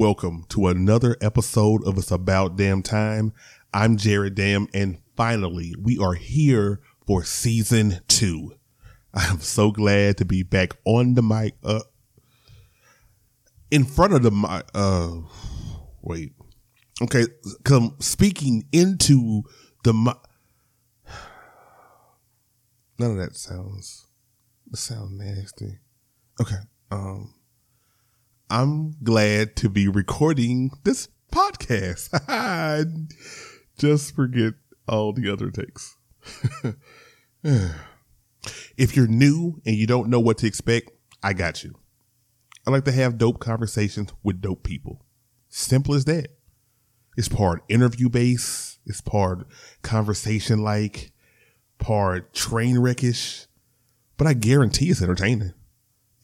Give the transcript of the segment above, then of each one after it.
Welcome to another episode of It's About Damn Time. I'm Jared Dam, and finally, we are here for season two. I am so glad to be back on the mic, uh, in front of the mic. Uh, wait, okay, come speaking into the mic. None of that sounds, that sounds nasty. Okay, um, I'm glad to be recording this podcast. Just forget all the other takes. if you're new and you don't know what to expect, I got you. I like to have dope conversations with dope people. Simple as that. It's part interview based, it's part conversation like, part train wreckish, but I guarantee it's entertaining.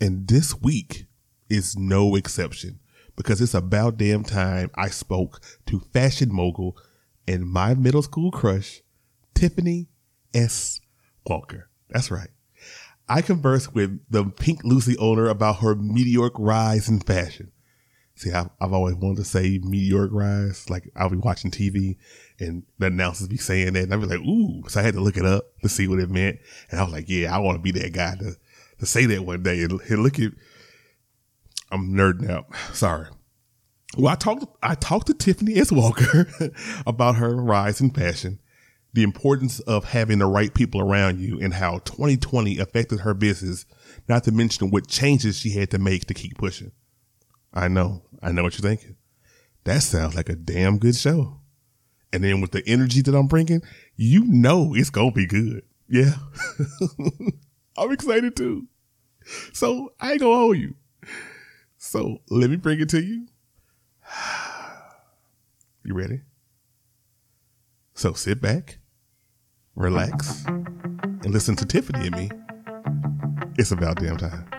And this week is no exception because it's about damn time I spoke to fashion mogul and my middle school crush, Tiffany S. Walker. That's right. I conversed with the Pink Lucy owner about her meteoric rise in fashion. See, I've, I've always wanted to say meteoric rise. Like I'll be watching TV and the announcers be saying that and I'd be like, ooh. So I had to look it up to see what it meant. And I was like, yeah, I want to be that guy to, to say that one day and, and look at, I'm nerding out. Sorry. Well, I talked I talked to Tiffany S. Walker about her rise in fashion, the importance of having the right people around you, and how 2020 affected her business. Not to mention what changes she had to make to keep pushing. I know, I know what you're thinking. That sounds like a damn good show. And then with the energy that I'm bringing, you know it's gonna be good. Yeah, I'm excited too. So I ain't gonna hold you. So let me bring it to you. You ready? So sit back, relax, and listen to Tiffany and me. It's about damn time.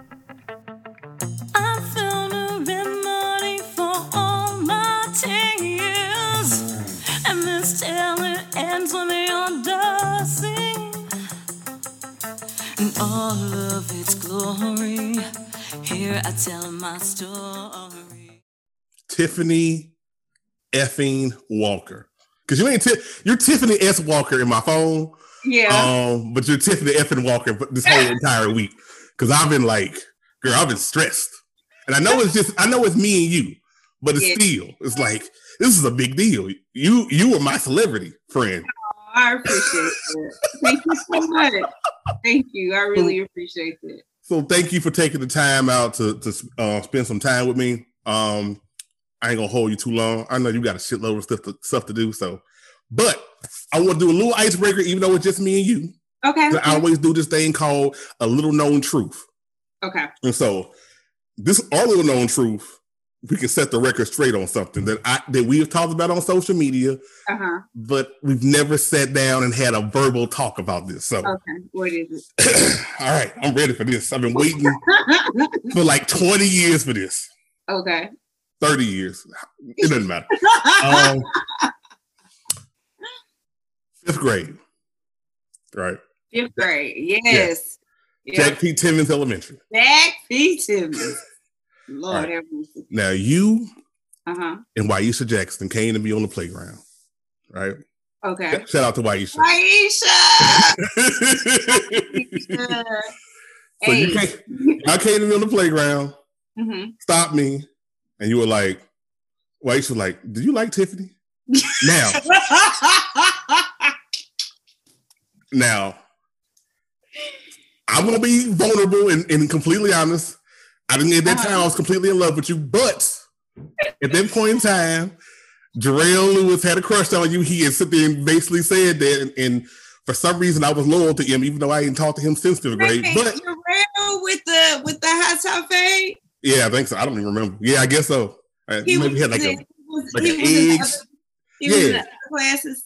And all of its glory. Here I tell my story. Tiffany effing Walker. Cause you ain't Ti- you're Tiffany S. Walker in my phone. Yeah. Um, but you're Tiffany effing Walker this whole entire week. Cause I've been like, girl, I've been stressed. And I know it's just I know it's me and you, but it's Yeah. still, it's like this is a big deal. You you were my celebrity friend. I appreciate it. Thank you so much. Thank you. I really appreciate it. So thank you for taking the time out to to uh, spend some time with me. Um, I ain't gonna hold you too long. I know you got a shitload of stuff to, stuff to do. So, but I want to do a little icebreaker, even though it's just me and you. Okay. I always do this thing called a little known truth. Okay. And so, this is our little known truth, we can set the record straight on something that I that we have talked about on social media, Uh huh. but we've never sat down and had a verbal talk about this. So, Okay. what is it? all right, I'm ready for this. I've been waiting for like 20 years for this. okay. 30 years. It doesn't matter. Um, fifth grade. Right. Fifth grade. Yes. Yeah. Jack P. Timmons Elementary. Jack P. Timmons. Lord right. Now, you Uh huh. and Waisha Jackson came to me on the playground. Right. Okay. Shout out to Waisha. Aisha. so you came, I came to me on the playground, hmm stopped me, and you were like, Waisha like, Did you like Tiffany? now, now, I'm gonna be vulnerable and, and completely honest. I didn't at that Uh-huh. time I was completely in love with you, but at that point in time, Jarrell Lewis had a crush on you. He had sit there and basically said that, and, and for some reason I was loyal to him, even though I didn't talk to him since fifth grade. But you're with the with the hot top fade. yeah, I think so. I don't even remember. Yeah, I guess so. He maybe was, he had like a was, like an eggs. other, he was in Yeah. classes.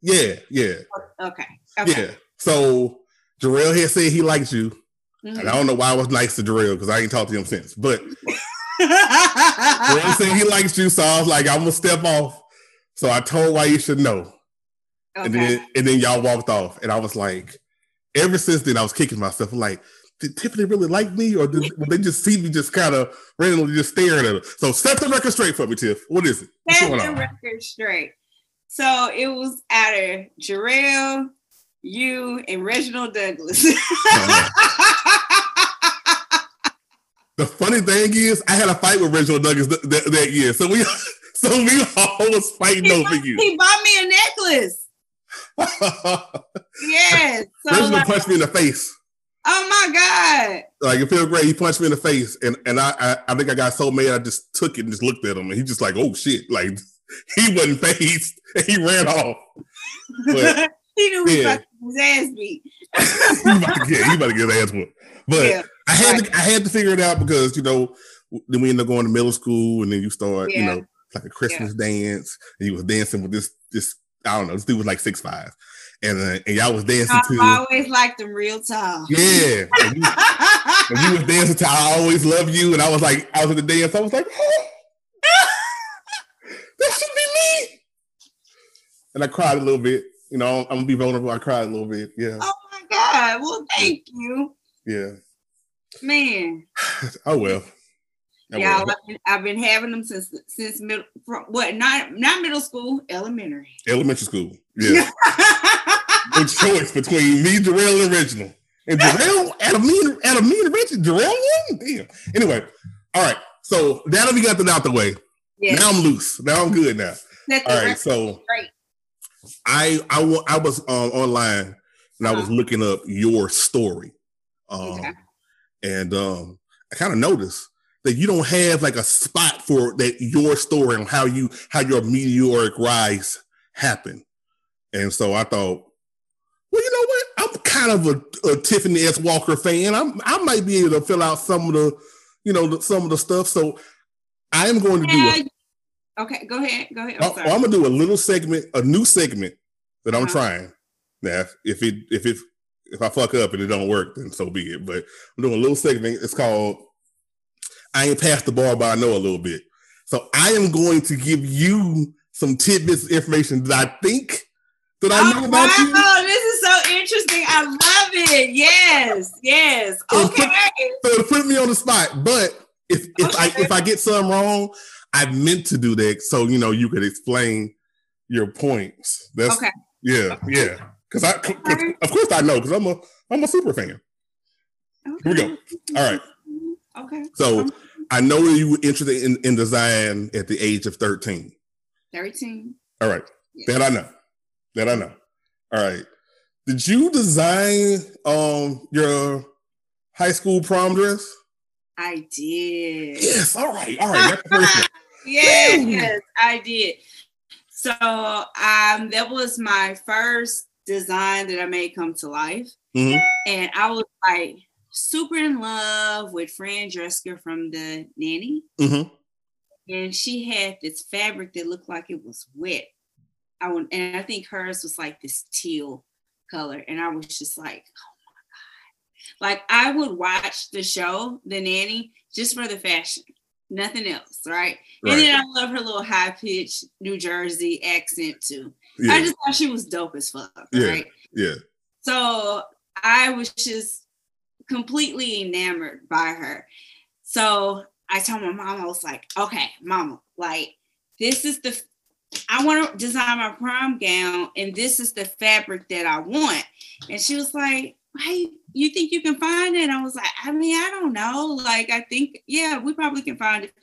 yeah, yeah, Okay. Okay. yeah. So Jarrell had said he liked you, Mhm. and I don't know why I was nice to Jarrell because I ain't talked to him since. But Jarrell said he likes you, so I was like, I'm gonna step off. So I told why you should know, and then and then y'all walked off, and I was like, ever since then I was kicking myself like, did Tiffany really like me, or did, they just see me just kind of randomly just staring at her? So set the record straight for me, Tiff. What is it? What's Set the record straight. So it was out of Jarrell, you, and Reginald Douglas. The funny thing is, I had a fight with Reginald Douglas th- th- that year, so we so we all was fighting he, over bought, you. he bought me a necklace. Yes. So Reginald like, punched me in the face. oh my God. Like it fifth great. he punched me in the face, and and I, I I think I got so mad I just took it and just looked at him, and he just like, oh shit, like he wasn't phased, and he ran off. But he knew he yeah. was his ass beat. he about to get, he about to get his ass whooped. But yeah. I had right. to I had to figure it out because you know then we end up going to middle school, and then you start you know like a Christmas dance, and you was dancing with this this I don't know this dude was like six five, and uh, and y'all was dancing to always liked them real tall. yeah. And you, and you was dancing to I always love you, and I was like, I was at the dance, I was like, that should be me. And I cried a little bit. You know, I'm gonna be vulnerable. I cried a little bit. Yeah, oh my God. Well, thank you. yeah. Man. Oh well. Yeah. I've been, I've been having them since since middle from what not not middle school, elementary. Elementary school. Yeah. Good choice between me, Jarrell, and Reginald. And Jarrell at a me and at a me and Richard. Jarrell won? Damn. Anyway, all right. So now that we got that out the way, yeah. now I'm loose. Now I'm good now. All right. So straight. I I I was um, online and I was Uh-huh. looking up your story, um, Okay. And um, I kind of noticed that you don't have like a spot for that your story and how you how your meteoric rise happened, and so I thought, well, you know what? I'm kind of a, a Tiffany S. Walker fan. I'm I might be able to fill out some of the you know the, some of the stuff. So I am going to do. A, Okay, go ahead. Go ahead. I- I'm sorry. I'm gonna do a little segment, a new segment that I'm Uh-huh. trying. Now, if it if it if I fuck up and it don't work, then so be it. But I'm doing a little segment. It's called "I Ain't Past the Bar, but I Know a Little Bit." So I am going to give you some tidbits of information that I think that I know oh, about you. wow, this is so interesting. I love it. Yes, yes. Okay. So to put me on the spot, but if if I if I get something wrong, I meant to do that so you know you could explain your points. That's Okay. yeah, yeah. Because I, Okay. of course, I know because I'm a I'm a super fan. Here we go. All right. Okay. So I know you were interested in, in design at the age of 13. 13. All right. Yeah. That I know. That I know. All right. Did you design um your high school prom dress? I did. Yes. All right. All right. That's the first one. yes, yes, I did. So um that was my first design that I made come to life. Mhm. And I was like super in love with Fran Drescher from the nanny. Mhm. And she had this fabric that looked like it was wet. I would, and I think hers was like this teal color. And I was just like, oh my God. Like I would watch the show, The Nanny, just for the fashion, nothing else, right? And then I love her little high pitched New Jersey accent too. I just thought she was dope as fuck, Yeah. right? Yeah. So I was just completely enamored by her. So I told my mom, I was like, okay, mama, like this is the I want to design my prom gown, and this is the fabric that I want. And she was like, Hey, you think you can find it? And I was like, I mean, I don't know. Like, I think, yeah, we probably can find it.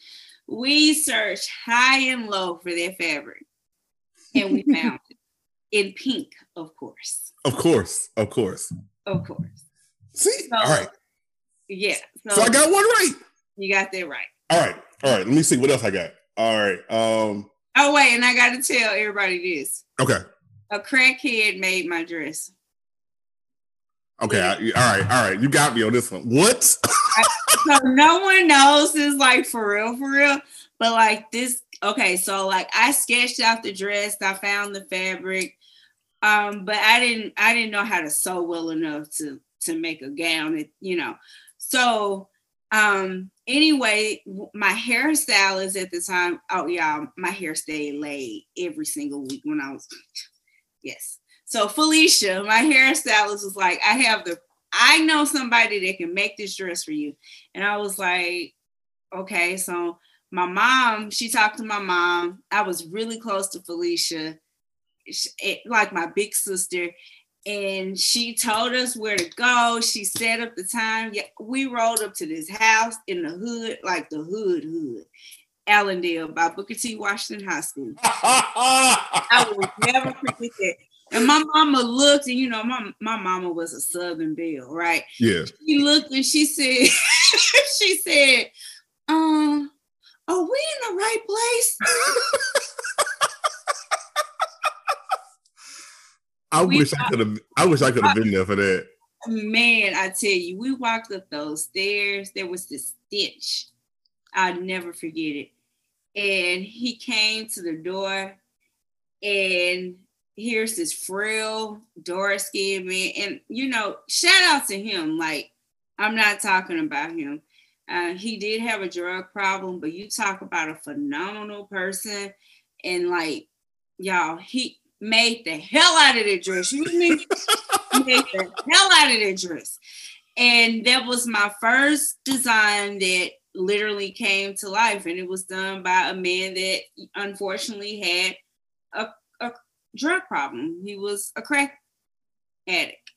We searched high and low for that fabric, and we found it in pink, of course. Of course. Of course. Of course. See? So- All right. Yeah. So, So I got one right. you got that right. All right. All right. Let me see what else I got. All right. Um, Oh, wait, and I got to tell everybody this. okay. A crackhead made my dress. Okay. I- all right. All right. You got me on this one. What? so no one knows is like for real, for real. But like this, okay, so like I sketched out the dress, I found the fabric, um, but I didn't I didn't know how to sew well enough to to make a gown, you know. So um anyway, my hairstylist at the time, oh yeah, my hair stayed laid every single week when I was yes. So Felicia, my hairstylist was like, I have the I know somebody that can make this dress for you. And I was like, okay. So my mom, she talked to my mom. I was really close to Felicia, it, like my big sister. And she told us where to go. She set up the time. Yeah, we rolled up to this house in the hood, like the hood hood. Allendale by Booker T. Washington High School. I will never forget that. And my mama looked, and you know, my, my mama was a Southern Belle, right? Yeah. She looked and she said, she said, um, are we in the right place? I We wish I could have. I wish I could have been there for that. Man, I tell you, we walked up those stairs. There was this stench. I'll never forget it. And he came to the door, and here's this frail, dark skinned man. And, you know, shout out to him. Like, I'm not talking about him. Uh, he did have a drug problem, but you talk about a phenomenal person. And, like, y'all, he made the hell out of the dress. You hear me? made the hell out of that dress. And that was my first design that literally came to life. And it was done by a man that unfortunately had a, a drug problem. He was a crack addict.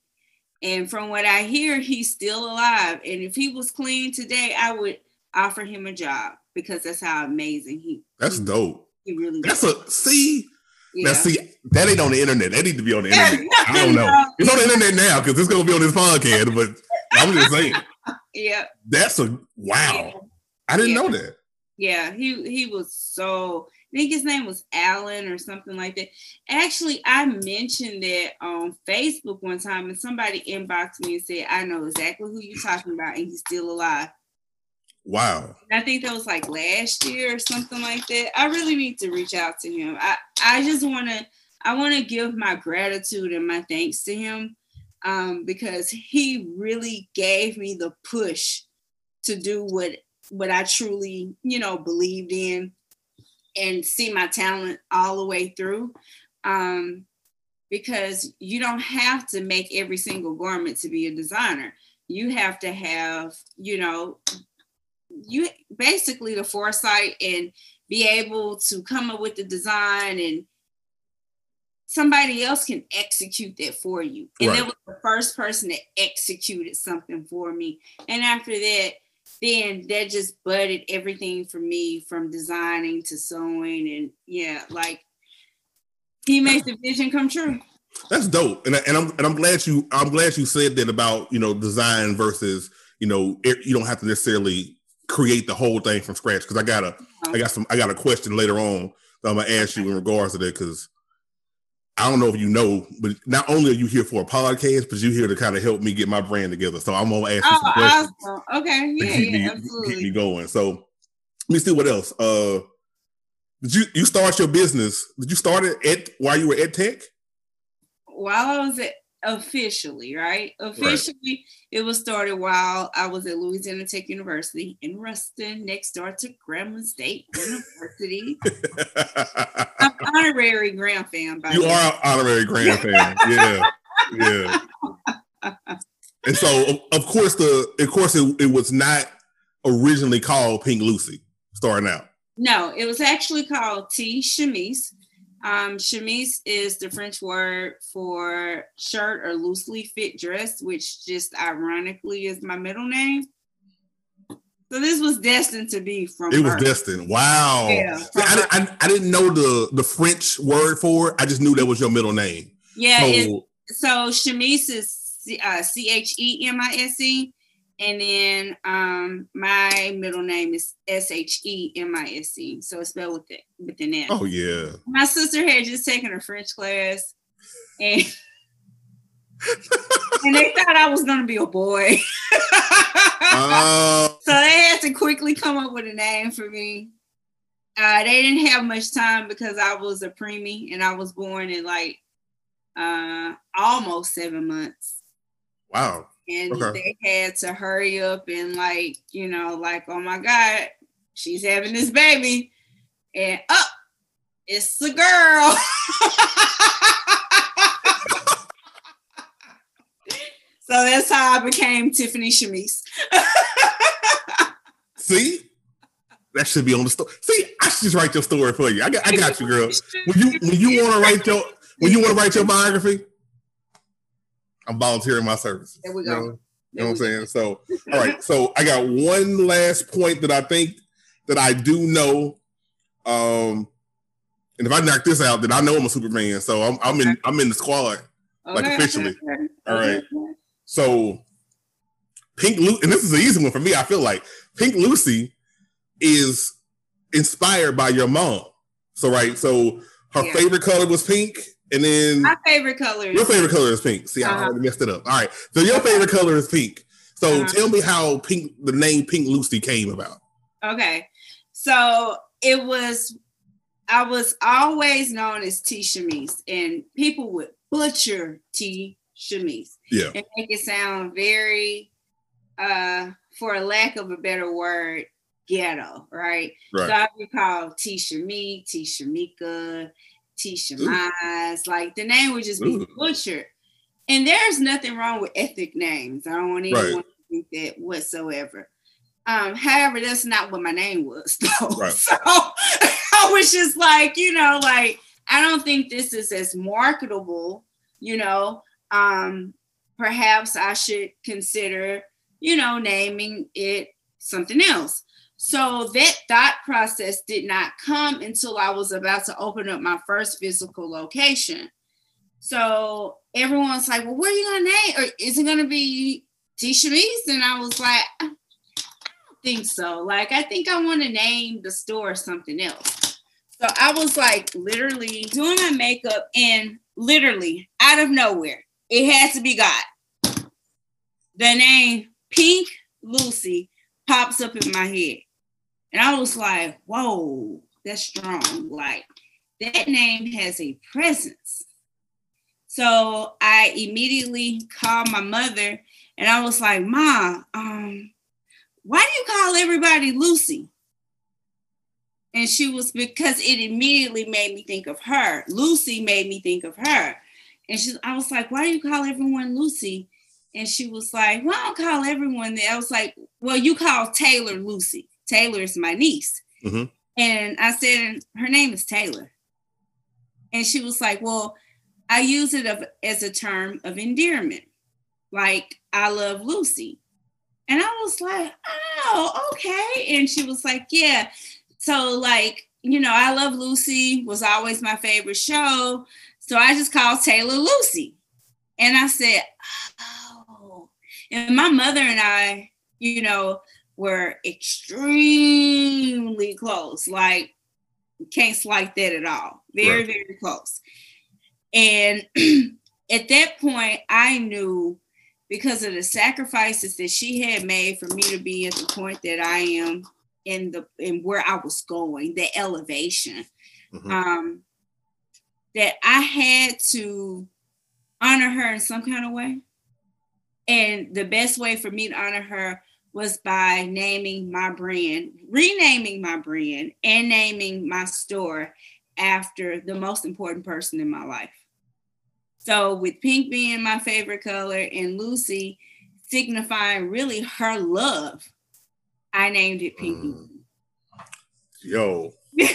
And from what I hear, he's still alive. And if he was clean today, I would offer him a job because that's how amazing he That's he, dope. he really That's a see. Yeah. Now see that ain't on the internet. That need to be on the Yeah, internet. I don't know. no. It's on the internet now because it's gonna be on this podcast. But I'm just saying yeah. that's a wow. I didn't Yeah. know that. Yeah, he he was so. I think his name was Alan or something like that. Actually, I mentioned that on Facebook one time, and somebody inboxed me and said, "I know exactly who you're talking about, and he's still alive." Wow. And I think that was like last year or something like that. I really need to reach out to him. I I just want to I want to give my gratitude and my thanks to him um, because he really gave me the push to do what what I truly you know believed in and see my talent all the way through. Um, because you don't have to make every single garment to be a designer. You have to have, you know, you basically the foresight and be able to come up with the design and somebody else can execute that for you. And Right. that was the first person that executed something for me. And after that, then that just budded everything for me from designing to sewing and yeah, like he makes the vision come true. That's dope, and I, and I'm and I'm glad you I'm glad you said that about you know design versus you know it, you don't have to necessarily create the whole thing from scratch. Because I got a I uh-huh. got some I got a question later on that I'm gonna ask you in regards to that because I don't know if you know, but not only are you here for a podcast, but you're here to kind of help me get my brand together. So I'm gonna ask you some Oh, questions awesome. Okay. Yeah, keep yeah, me absolutely. keep me going. So let me see what else. Uh, did you you start your business? Did you start it at while you were at Tech? while I was at officially, right? Officially, it was started while I was at Louisiana Tech University in Ruston, next door to Grambling State University. I'm honorary Graham fan, by You the are an honorary grand fan. Yeah. Yeah. And so of, of course the of course it, it was not originally called Pink Lucy starting out. No, it was actually called T chemise. Um, chemise is the French word for shirt or loosely fit dress, which just ironically is my middle name. So this was destined to be from It was destined. Wow. Yeah. See, I, I, I didn't know the the French word for it. I just knew that was your middle name. Yeah, So it's so chemise is C- uh, C H E M I S E, and then um my middle name is S H E M I S E. So it's spelled with it within that. oh yeah. My sister had just taken a French class, and and they thought I was gonna be a boy. Uh, so they had to quickly come up with a name for me. Uh, they didn't have much time because I was a preemie and I was born in like uh, almost seven months. wow. And Okay. they had to hurry up and like you know like oh my god she's having this baby and up it's a girl so So that's how I became Tiffany Shamise. See, that should be on the story. See, I should just write your story for you. I got, I got you, girl. When you when you want to write your when you want to write your biography, I'm volunteering my services. There we You go. know, you know what I'm saying? So, all right. So I got one last point that I think that I do know. Um, and if I knock this out, then I know I'm a Superman. So I'm I'm in I'm in the squad. Like officially. okay, All right. okay. So Pink Lu and this is an easy one for me. I feel like Pink Lucy is inspired by your mom. So right, so her Yeah. favorite color was pink, and then My favorite color is your favorite color is pink. See, I Uh-huh. already messed it up. All right, so your favorite color is pink. So Uh-huh. tell me how pink the name Pink Lucy came about. Okay. So it was, I was always known as T Shamise, and people would butcher T Shamise Yeah, and make it sound very, uh, for a lack of a better word, ghetto, right? right. So I would call T Shamik, T Shamika, T Shamaz. Like the name would just be Ooh. butchered. And there's nothing wrong with ethnic names. I don't want anyone Right. to think that whatsoever. Um, however, that's not what my name was, though. Right. So I was just like, you know, like I don't think this is as marketable, you know. Um, perhaps I should consider, you know, naming it something else. So that thought process did not come until I was about to open up my first physical location. So everyone's like, well, what are you gonna name? Or is it gonna be T Shamise? And I was like, I don't think so. Like, I think I want to name the store something else. So I was like literally doing my makeup and literally out of nowhere, it had to be God. The name Pink Lucy pops up in my head. And I was like, whoa, that's strong. Like that name has a presence. So I immediately called my mother and I was like, Ma, um, why do you call everybody Lucy? And she was because it immediately made me think of her. Lucy made me think of her. And she, I was like, why do you call everyone Lucy? And she was like, well, I don't call everyone that. I was like, well, you call Taylor Lucy. Taylor is my niece. Mhm. And I said, her name is Taylor. And she was like, well, I use it of, as a term of endearment. Like, I love Lucy. And I was like, oh, okay. And she was like, yeah. So, like, you know, I Love Lucy was always my favorite show. So I just called Taylor Lucy. And I said, oh. And my mother and I, you know, were extremely close. Like, can't slight that at all. Very, Right. very close. And at that point, I knew because of the sacrifices that she had made for me to be at the point that I am in the in where I was going, the elevation, Mhm. um, that I had to honor her in some kind of way. And the best way for me to honor her was by naming my brand, renaming my brand, and naming my store after the most important person in my life. So, with pink being my favorite color and Lucy signifying really her love, I named it Pink Mm. Yo.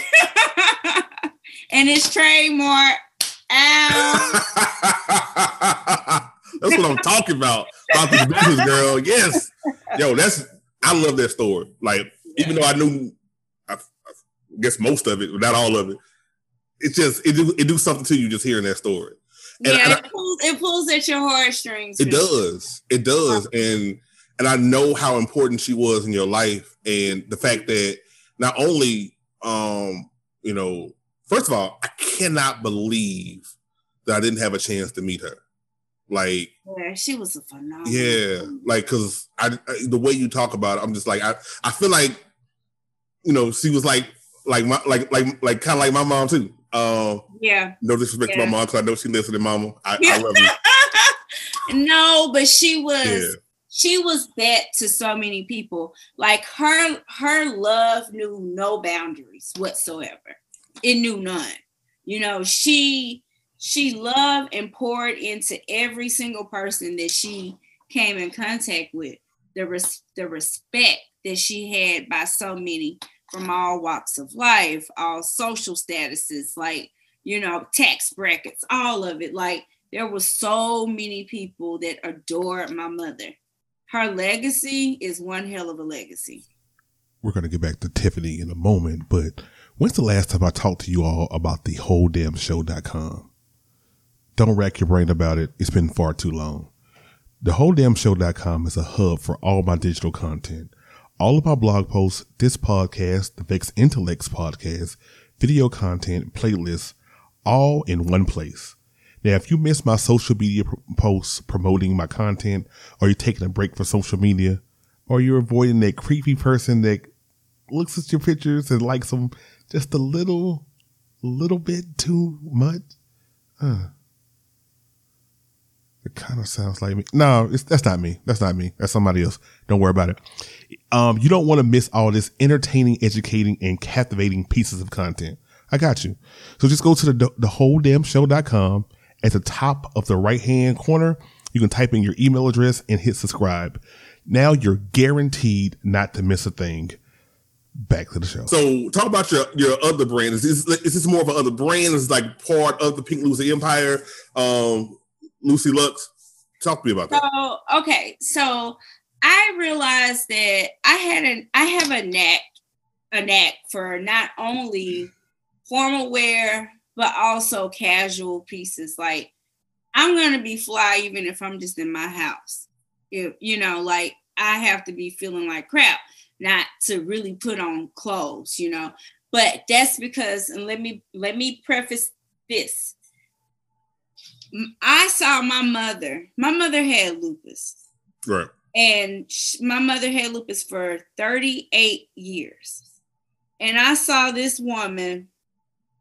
And it's trademark. Ow. that's what I'm talking about. About this business, girl. Yes. Yo, that's I love that story. Like, even though I knew I, I guess most of it, but not all of it, it's just it do it do something to you just hearing that story. And- yeah, it, pulls, it pulls at your heartstrings. It does. It does. And and I know how important she was in your life and the fact that not only um, you know, first of all, I cannot believe that I didn't have a chance to meet her. Like, Yeah, she was a phenomenal. yeah, like cuz I, I the way you talk about it, I'm just like I I feel like you know, she was like like my like like like kind of like my mom too. Um, Yeah. no disrespect to my mom because I know she listened to mama. I, I love you. no, but she was Yeah. she was that to so many people. Like her her love knew no boundaries whatsoever. It knew none. You know, she she loved and poured into every single person that she came in contact with, the res- the respect that she had by so many from all walks of life, all social statuses, like you know, tax brackets, all of it. Like there were so many people that adored my mother. Her legacy is one hell of a legacy. We're going to get back to Tiffany in a moment, but when's the last time I talked to you all about the whole damn show.com? Don't rack your brain about it. It's been far too long. The whole damn show.com is a hub for all my digital content. All of my blog posts, this podcast, the Vex Intellects podcast, video content, playlists, all in one place. Now, if you miss my social media posts promoting my content, or you're taking a break for social media, or you're avoiding that creepy person that looks at your pictures and likes them just a little, little bit too much, huh. It kind of sounds like me. No, that's not me. That's not me. That's somebody else. Don't worry about it. Um, you don't want to miss all this entertaining, educating, and captivating pieces of content. I got you. So just go to the, the whole damn show.com at the top of the right hand corner. You can type in your email address and hit subscribe. Now you're guaranteed not to miss a thing. Back to the show. So talk about your your other brand. Is this is this more of another brand? Is like part of the Pink Lucy Empire? Um, Lucy Lux. Talk to me about that. So okay, so I realized that I had an I have a knack a knack for not only formal wear but also casual pieces. Like I'm gonna be fly even if I'm just in my house. If you know, like I have to be feeling like crap, not to really put on clothes, you know. But that's because, and let me let me preface this. I saw my mother. My mother had lupus Right. and sh- my mother had lupus for 38 years and i saw this woman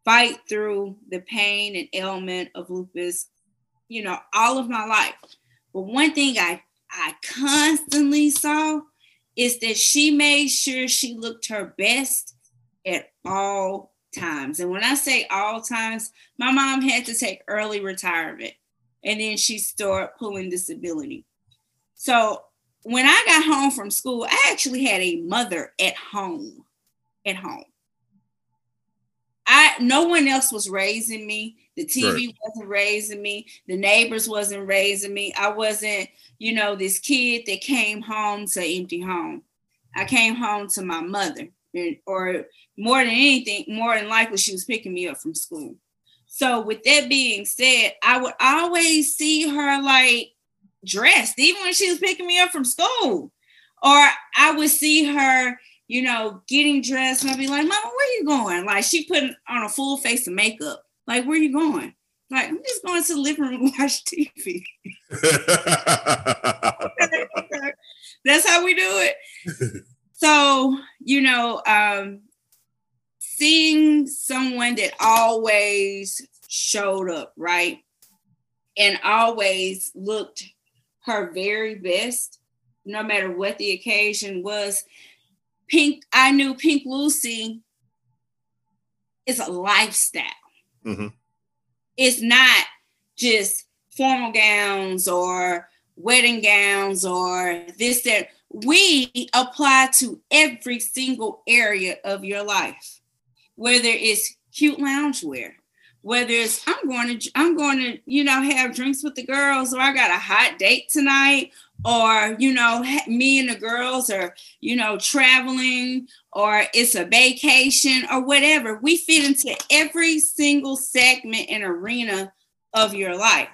fight through the pain and ailment of lupus you know all of my life but one thing i i constantly saw is that she made sure she looked her best at all times and when i say all times my mom had to take early retirement and then she started pulling disability so when I got home from school, I actually had a mother at home. At home. I no one else was raising me. The TV wasn't raising me. The neighbors wasn't raising me. I wasn't, you know, this kid that came home to empty home. I came home to my mother, or more than anything, more than likely, she was picking me up from school. So, with that being said, I would always see her like dressed, even when she was picking me up from school. Or I would see her, you know, getting dressed, and I'd be like, Mama, where you going? Like she putting on a full face of makeup. Like, where you going? Like, I'm just going to the living room and watch TV. That's how we do it. So, you know, um, seeing someone that always showed up, right? And always looked her very best, no matter what the occasion was. Pink, I knew Pink Lucy is a lifestyle. Mhm. It's not just formal gowns or wedding gowns or this, that. We apply to every single area of your life, whether it's cute loungewear, whether it's I'm going to I'm going to you know have drinks with the girls or I got a hot date tonight or you know me and the girls are you know traveling or it's a vacation or whatever. We fit into every single segment and arena of your life.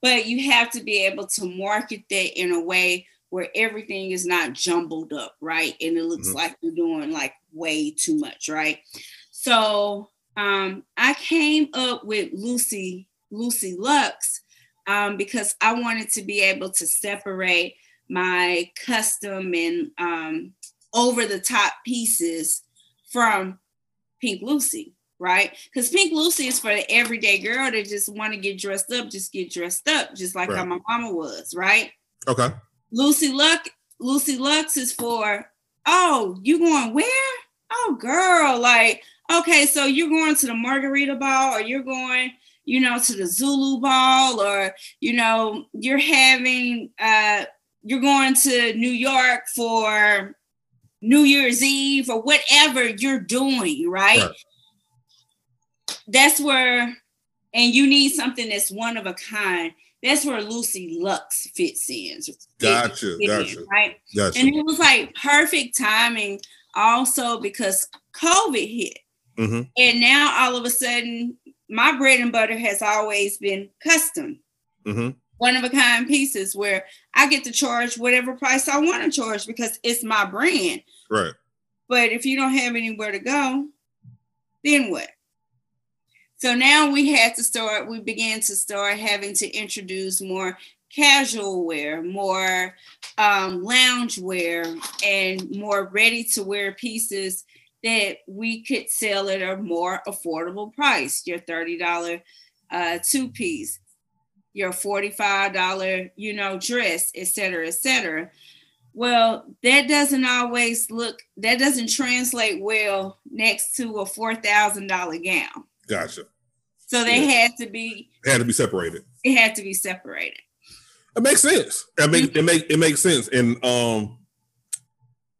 But you have to be able to market that in a way where everything is not jumbled up right and it looks Mhm. like you're doing like way too much right so um, I came up with Lucy Lucy Lux um, because I wanted to be able to separate my custom and um, over the top pieces from Pink Lucy, right? Because Pink Lucy is for the everyday girl that just want to get dressed up, just get dressed up, just like how my mama was, right? okay. Lucy Luck, Lucy Lux is for, oh, you going where? Oh, girl, like, okay, so you're going to the margarita ball or you're going, you know, to the Zulu ball or, you know, you're having, uh, you're going to New York for New Year's Eve or whatever you're doing, right? Right. That's where, and you need something that's one of a kind. That's where Lucy Lux fits in. Gotcha, fit in, gotcha. right? Gotcha. And it was like perfect timing also because COVID hit. hmm And now all of a sudden, my bread and butter has always been custom, hmm one of a kind pieces where I get to charge whatever price I want to charge because it's my brand. Right. But if you don't have anywhere to go, then what? So now we had to start, we began to start having to introduce more casual wear, more um, lounge wear, and more ready to wear pieces that we could sell at a more affordable price. Your $30 uh, two piece, your $45, you know, dress, et cetera, et cetera. Well, that doesn't always look, that doesn't translate well next to a $4,000 gown. Gotcha. So they Yeah. had to be, It had to be separated. it had to be separated. It makes sense. I mean, it make it makes sense. And um,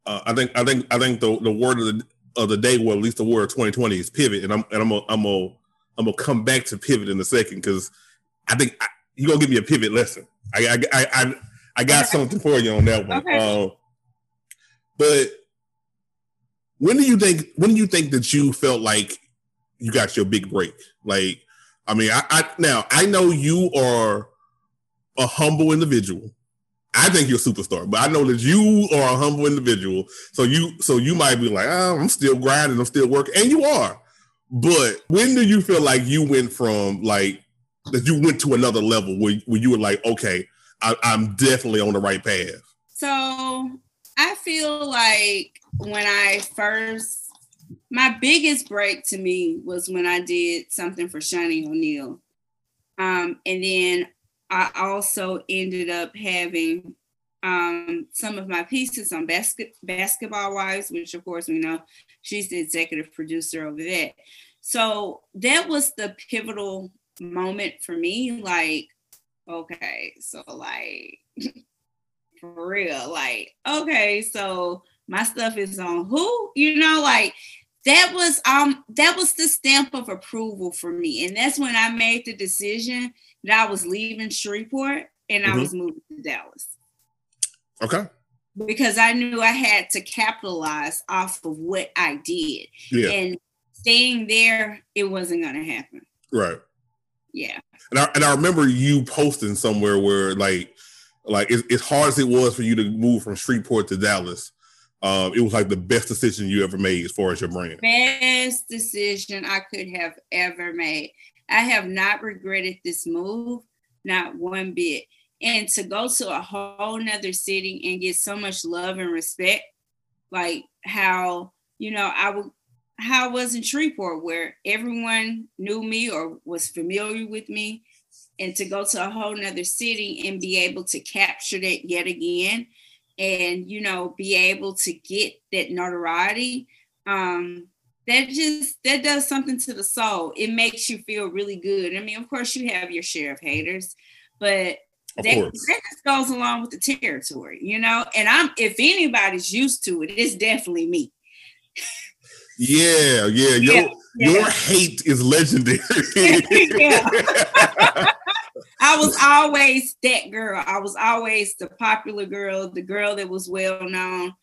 uh, I think I think I think the, the word of the of the day, well, at least the word of 2020 is pivot. And I'm and I'm gonna, I'm gonna, I'm gonna come back to pivot in a second because I think I, you're gonna give me a pivot lesson. I I I I, I got Okay. something for you on that one. Okay. Um, but when do you think when do you think that you felt like you got your big break? Like, I mean, I, I now I know you are a humble individual. I think you're a superstar, but I know that you are a humble individual. So you so you might be like, oh, I'm still grinding, I'm still working, and you are. But when do you feel like you went from like that you went to another level where, where you were like, okay, I, I'm definitely on the right path? So I feel like when I first, my biggest break to me was when I did something for Shaunie O'Neal. Um, and then I also ended up having um, some of my pieces on basket, Basketball Wives, which of course we know she's the executive producer over that. So that was the pivotal moment for me. Like, okay, so like for real, like, okay, so my stuff is on who? You know, like that was um that was the stamp of approval for me. And that's when I made the decision that I was leaving Shreveport and I Mhm. was moving to Dallas Okay. because I knew I had to capitalize off of what I did. Yeah. And staying there, it wasn't gonna happen. Right. Yeah. And I and I remember you posting somewhere where like like as, as hard as it was for you to move from Shreveport to Dallas, um, it was like the best decision you ever made as far as your brand. best decision I could have ever made. I have not regretted this move, not one bit. And to go to a whole nother city and get so much love and respect, like how, you know, I would how I was in Shreveport where everyone knew me or was familiar with me. And to go to a whole nother city and be able to capture that yet again and you know be able to get that notoriety um that just that does something to the soul it makes you feel really good i mean of course you have your share of haters but Of that, course. that just goes along with the territory you know and i'm if anybody's used to it it's definitely me Yeah, yeah. Your Yeah, yeah. your hate is legendary. Yeah. I was always that girl. I was always the popular girl, the girl that was well known.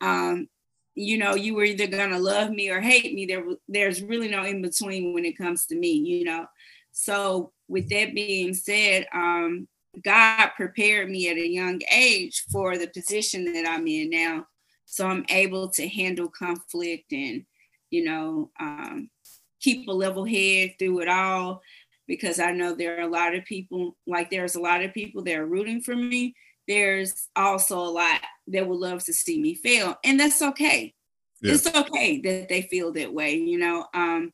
Um, you know, you were either gonna love me or hate me. There, there's really no in between when it comes to me. You know, so with that being said, um, God prepared me at a young age for the position that I'm in now. So I'm able to handle conflict and, you know, um, keep a level head through it all because I know there are a lot of people, like there's a lot of people that are rooting for me. There's also a lot that would love to see me fail, and that's okay. Yeah. It's okay that they feel that way, you know. Um,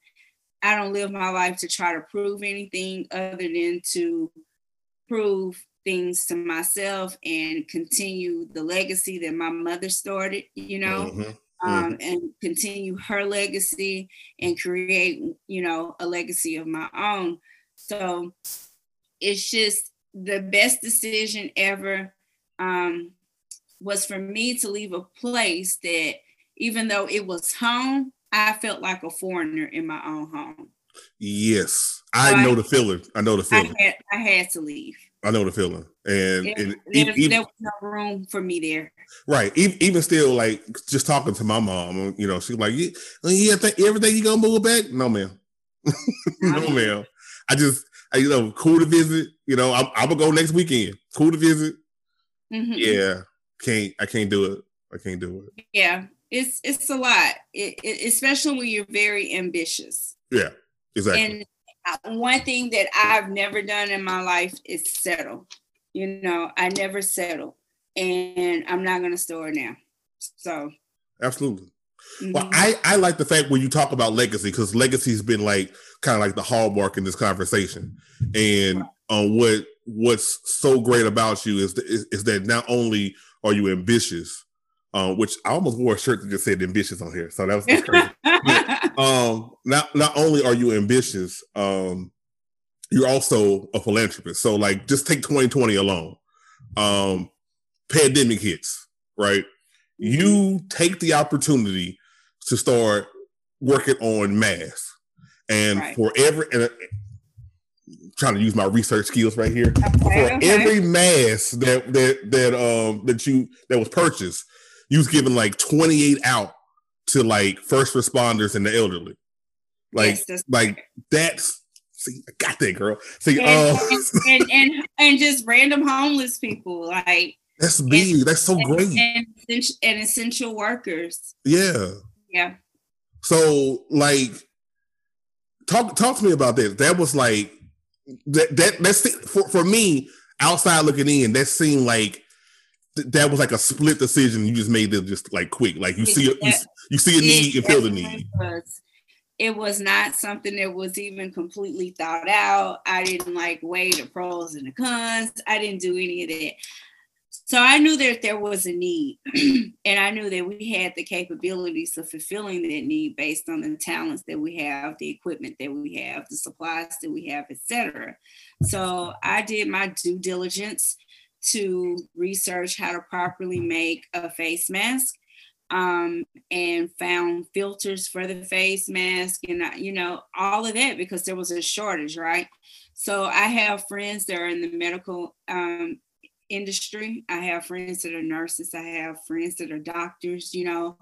I don't live my life to try to prove anything other than to prove things to myself and continue the legacy that my mother started, you know Mhm. um, and continue her legacy and create, you know, a legacy of my own. So it's just the best decision ever um, was for me to leave a place that even though it was home, I felt like a foreigner in my own home. Yes, I know the feeling. I know the feeling. I had, I had to leave. I know the feeling, and, There, and there, even, there was no room for me there. right, even, even still, like just talking to my mom, you know, she's like, "Yeah, yeah, think everything you gonna move back?" No, ma'am. no, ma'am. I just, I, you know, cool to visit. You know, I'm, I'm gonna go next weekend. Cool to visit. Mhm. Yeah, can't, I can't do it. I can't do it. yeah it's it's a lot it, it, especially when you're very ambitious Yeah, exactly. and uh, one thing that i've never done in my life is settle you know i never settle and i'm not going to store it now so Absolutely. Well, mhm. I, I like the fact when you talk about legacy because legacy's been like kind of like the hallmark in this conversation, and um, what what's so great about you is, is is that not only are you ambitious, um, which I almost wore a shirt that just said ambitious on here, so that was crazy. um, not not only are you ambitious, um, you're also a philanthropist. So like, just take 2020 alone. Um, pandemic hits, right? You take the opportunity to start working on masks, and Right. for every and, uh, trying to use my research skills right here Okay, for okay. every mass that that that um that you that was purchased, you was given like 28 out to like first responders and the elderly. Like Yes, that's like that's see, I got that girl. See, and, um and, and, and, and just random homeless people like that's big. That's so great. And, essential, and essential workers Yeah. yeah So like talk talk to me about that. That was like that that that's for for me outside looking in, that seemed like th- that was like a split decision you just made it just like quick. Like you see a, you, you see a need and feel the need. was. It was not something that was even completely thought out. I didn't like weigh the pros and the cons. I didn't do any of that. So I knew that there was a need, and I knew that we had the capabilities of fulfilling that need based on the talents that we have, the equipment that we have, the supplies that we have, etc. So I did my due diligence to research how to properly make a face mask um, and found filters for the face mask and you know all of that because there was a shortage right so i have friends that are in the medical um, industry i have friends that are nurses i have friends that are doctors you know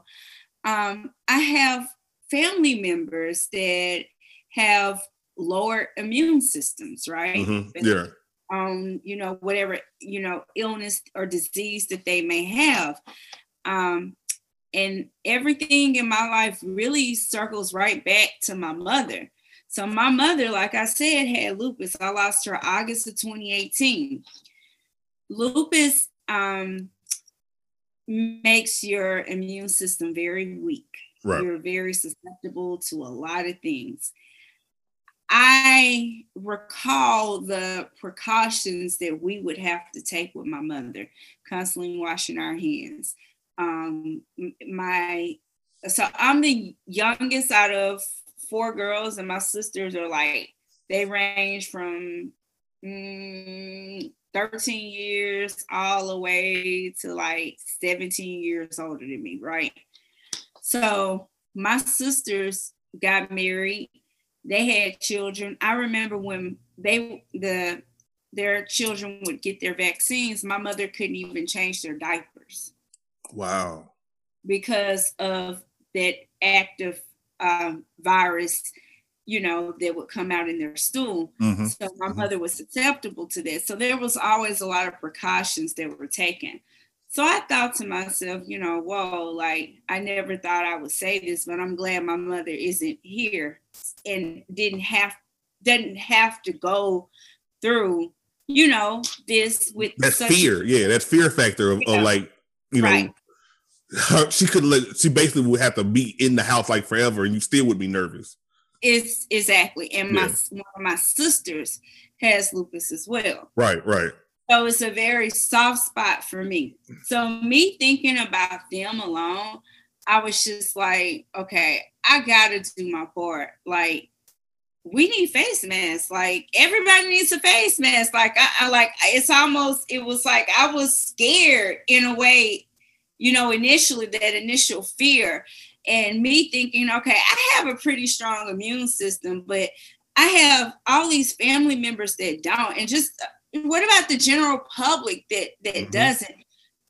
um, i have family members that have lower immune systems right Mhm. Yeah. um, you know, whatever, you know, illness or disease that they may have. Um, and everything in my life really circles right back to my mother. So my mother, like I said, had lupus. I lost her August of 2018. Lupus um, makes your immune system very weak. Right. You're very susceptible to a lot of things. I recall the precautions that we would have to take with my mother, constantly washing our hands. Um, my so I'm the youngest out of four girls, and my sisters are like they range from mm, 13 years all the way to like 17 years older than me, right? So my sisters got married they had children. I remember when they the their children would get their vaccines, my mother couldn't even change their diapers Wow. because of that active um, virus, you know, that would come out in their stool. Mhm. So my Mhm. mother was susceptible to this. So there was always a lot of precautions that were taken. So I thought to myself, you know, whoa, like I never thought I would say this, but I'm glad my mother isn't here and didn't have didn't have to go through, you know, this with That's such- fear. Yeah, that's fear factor of, Yeah. of like, you know, Right. her, she could let she basically would have to be in the house like forever and you still would be nervous. It's exactly. And my Yeah. one of my sisters has lupus as well. Right, right. So it's a very soft spot for me. So me thinking about them alone, I was just like, okay, I gotta do my part. Like we need face masks. Like everybody needs a face mask. Like I, I like it's almost it was like I was scared in a way, you know, initially that initial fear and me thinking, okay, I have a pretty strong immune system, but I have all these family members that don't. And just what about the general public that that mm-hmm. doesn't?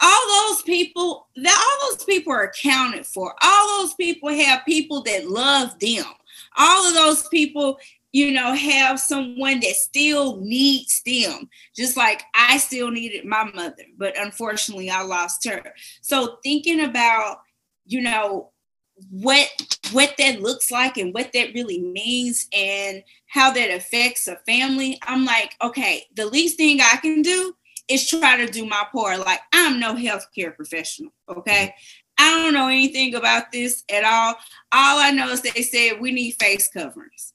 All those people, that all those people are accounted for. All those people have people that love them. All of those people you know, have someone that still needs them, just like I still needed my mother, but unfortunately I lost her. So thinking about, you know, what what that looks like and what that really means and how that affects a family, I'm like, okay, the least thing I can do is try to do my part. Like I'm no healthcare professional, okay? I don't know anything about this at all. All I know is they said we need face coverings.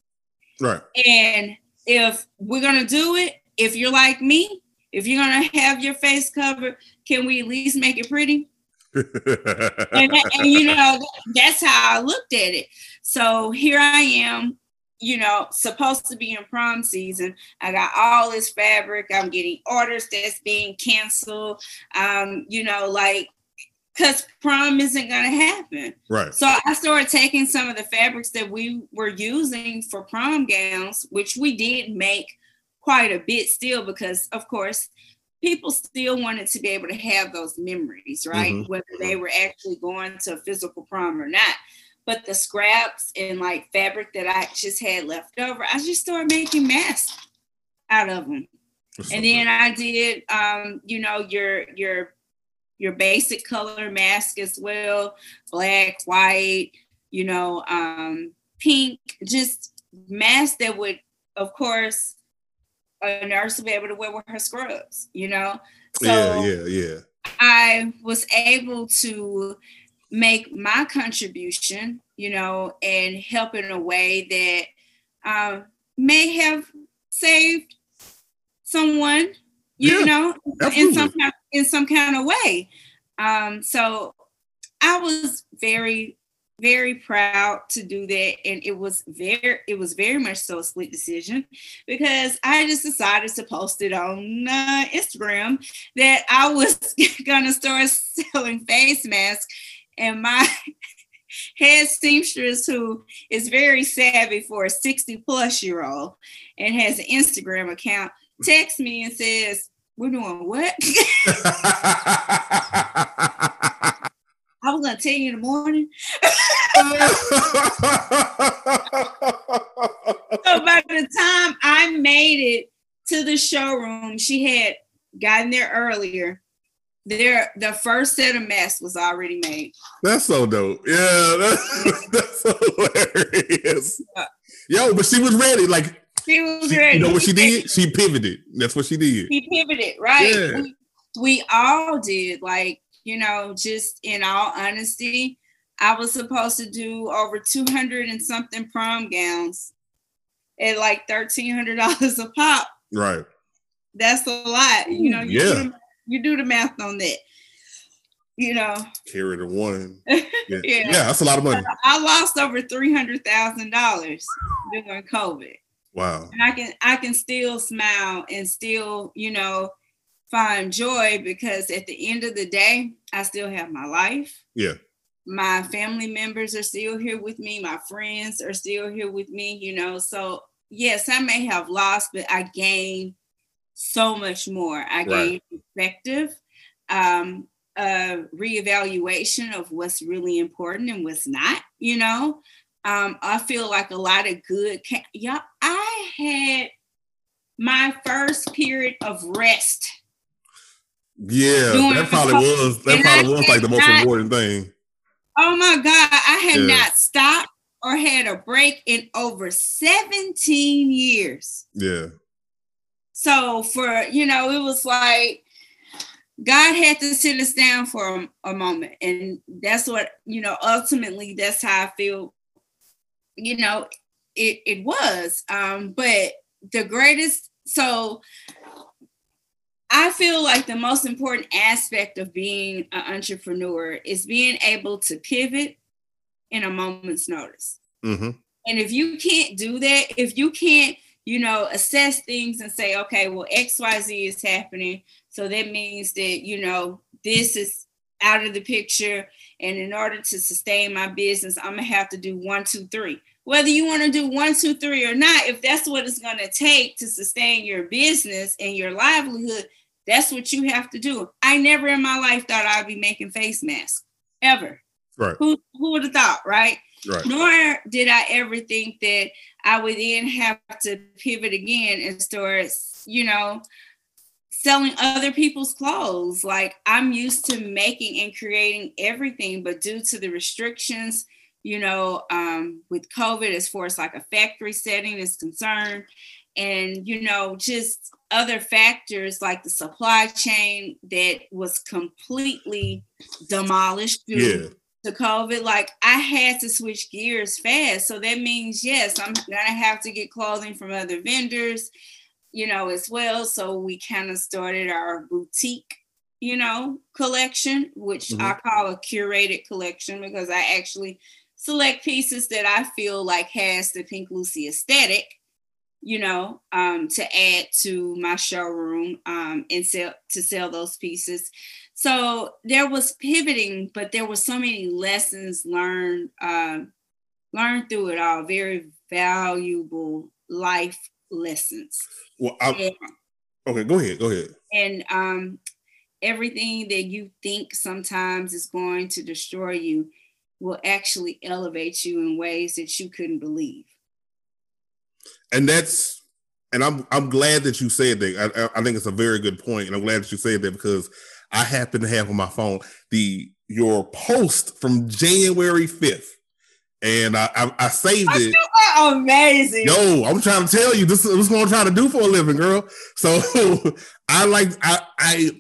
Right. And if we're gonna do it, if you're like me, if you're gonna have your face covered, can we at least make it pretty? and, that, and, you know that's how I looked at it. So here I am, you know, supposed to be in prom season. I got all this fabric. I'm getting orders that's being canceled. Um, you know, like because prom isn't going to happen. Right. So I started taking some of the fabrics that we were using for prom gowns, which we did make quite a bit still, because of course, people still wanted to be able to have those memories, right? Mm-hmm. Whether they were actually going to a physical prom or not. But the scraps and like fabric that I just had left over, I just started making masks out of them. and then I did, um, you know, your your your basic color mask as well black white you know um pink just masks that would of course a nurse to be able to wear with her scrubs you know so yeah yeah yeah i was able to make my contribution you know and help in a way that um, may have saved someone you yeah, know absolutely. in some kind in some kind of way. Um, so I was very, very proud to do that. And it was very, it was very much so a split decision because I just decided to post it on uh, Instagram that I was gonna start selling face masks. And my head seamstress, who is very savvy for a 60 plus year old and has an Instagram account, texts me and says, we're doing what? I was gonna tell you in the morning. so by the time I made it to the showroom, she had gotten there earlier. There, the first set of masks was already made. That's so dope. Yeah, that's, that's so hilarious. Yo, but she was ready. Like she was she, ready. You know what she did? She pivoted. That's what she did. She pivoted, right? Yeah. We, we all did. Like, you know, just in all honesty, I was supposed to do over 200 and something prom gowns at like $1,300 a pop. Right. That's a lot. You know, you, yeah. do, the, you do the math on that. You know, carry the one. Yeah. yeah. that's a lot of money. I lost over $300,000 during COVID. Wow. And I can I can still smile and still, you know, find joy because at the end of the day, I still have my life. Yeah. My family members are still here with me. My friends are still here with me, you know. So yes, I may have lost, but I gained so much more. I gained perspective, um, a reevaluation of what's really important and what's not, you know. Um, I feel like a lot of good. Ca- yeah, I had my first period of rest. Yeah, that probably was that probably was like the most not, important thing. Oh my God, I had yeah. not stopped or had a break in over 17 years. Yeah. So for you know, it was like God had to sit us down for a, a moment, and that's what you know. Ultimately, that's how I feel you know, it, it was. Um, but the greatest, so I feel like the most important aspect of being an entrepreneur is being able to pivot in a moment's notice. Mm-hmm. And if you can't do that, if you can't, you know, assess things and say, okay, well, XYZ is happening. So that means that, you know, this is out of the picture. And in order to sustain my business, I'm gonna have to do one, two, three. Whether you want to do one, two, three or not, if that's what it's gonna take to sustain your business and your livelihood, that's what you have to do. I never in my life thought I'd be making face masks ever. Right. Who who would have thought, right? Right. Nor did I ever think that I would then have to pivot again and start, you know, selling other people's clothes. Like I'm used to making and creating everything, but due to the restrictions, you know, um, with COVID, as far as like a factory setting is concerned, and you know, just other factors like the supply chain that was completely demolished due Yeah. to COVID, like I had to switch gears fast. So that means, yes, I'm gonna have to get clothing from other vendors, you know, as well. So we kind of started our boutique, you know, collection, which Mhm. I call a curated collection because I actually select pieces that I feel like has the Pink Lucy aesthetic, you know, um, to add to my showroom um, and sell to sell those pieces. So there was pivoting, but there were so many lessons learned um, learned through it all. Very valuable life lessons. Well, And, okay, go ahead. Go ahead. and um, everything that you think sometimes is going to destroy you will actually elevate you in ways that you couldn't believe. And that's and I'm I'm glad that you said that. I, I- think it's a very good point, and I'm glad that you said that because I happen to have on my phone the your post from January 5th, and I I, I saved it. are amazing. Yo, I'm trying to tell you this is what I'm trying to do for a living, girl. So I like I I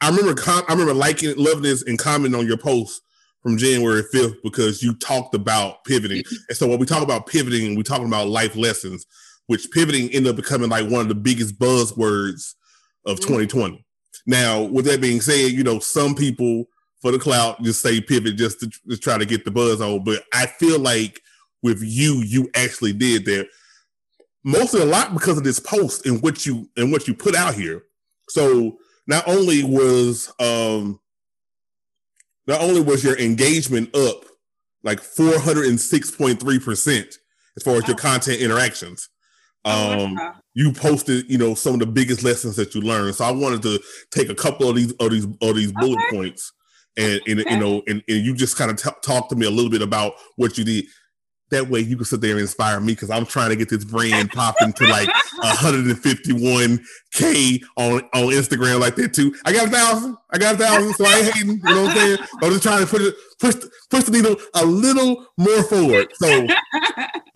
I remember com- I remember liking it, loving this, and commenting on your post from January 5th because you talked about pivoting. and so when we talk about pivoting, we're talking about life lessons, which pivoting ended up becoming like one of the biggest buzzwords of Mhm. 2020. Now, with that being said, you know, some people for the clout just say pivot just to, to try to get the buzz on, but I feel like with you, you actually did that. Mostly a lot because of this post and what you and what you put out here. So not only was um not only was your engagement up like 406.3% as far as your content interactions. Oh, Um you posted, you know, some of the biggest lessons that you learned. So I wanted to take a couple of these of these of these bullet Okay. points and, and Okay. you know, and, and you just kind of t- talk to me a little bit about what you did. That way you can sit there and inspire me because I'm trying to get this brand popping to like 151k on on Instagram like that too. I got a thousand. I got a thousand, so I ain't hating. You know what I'm saying? I'm just trying to push it, push push the needle a little more forward. So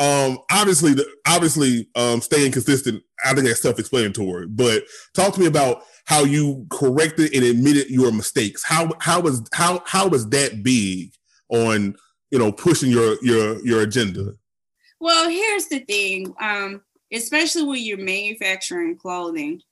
um obviously the obviously um staying consistent i think that's self-explanatory but talk to me about how you corrected and admitted your mistakes how how was how how was that big on you know pushing your your your agenda Well, here's the thing. Um, especially when you're manufacturing clothing,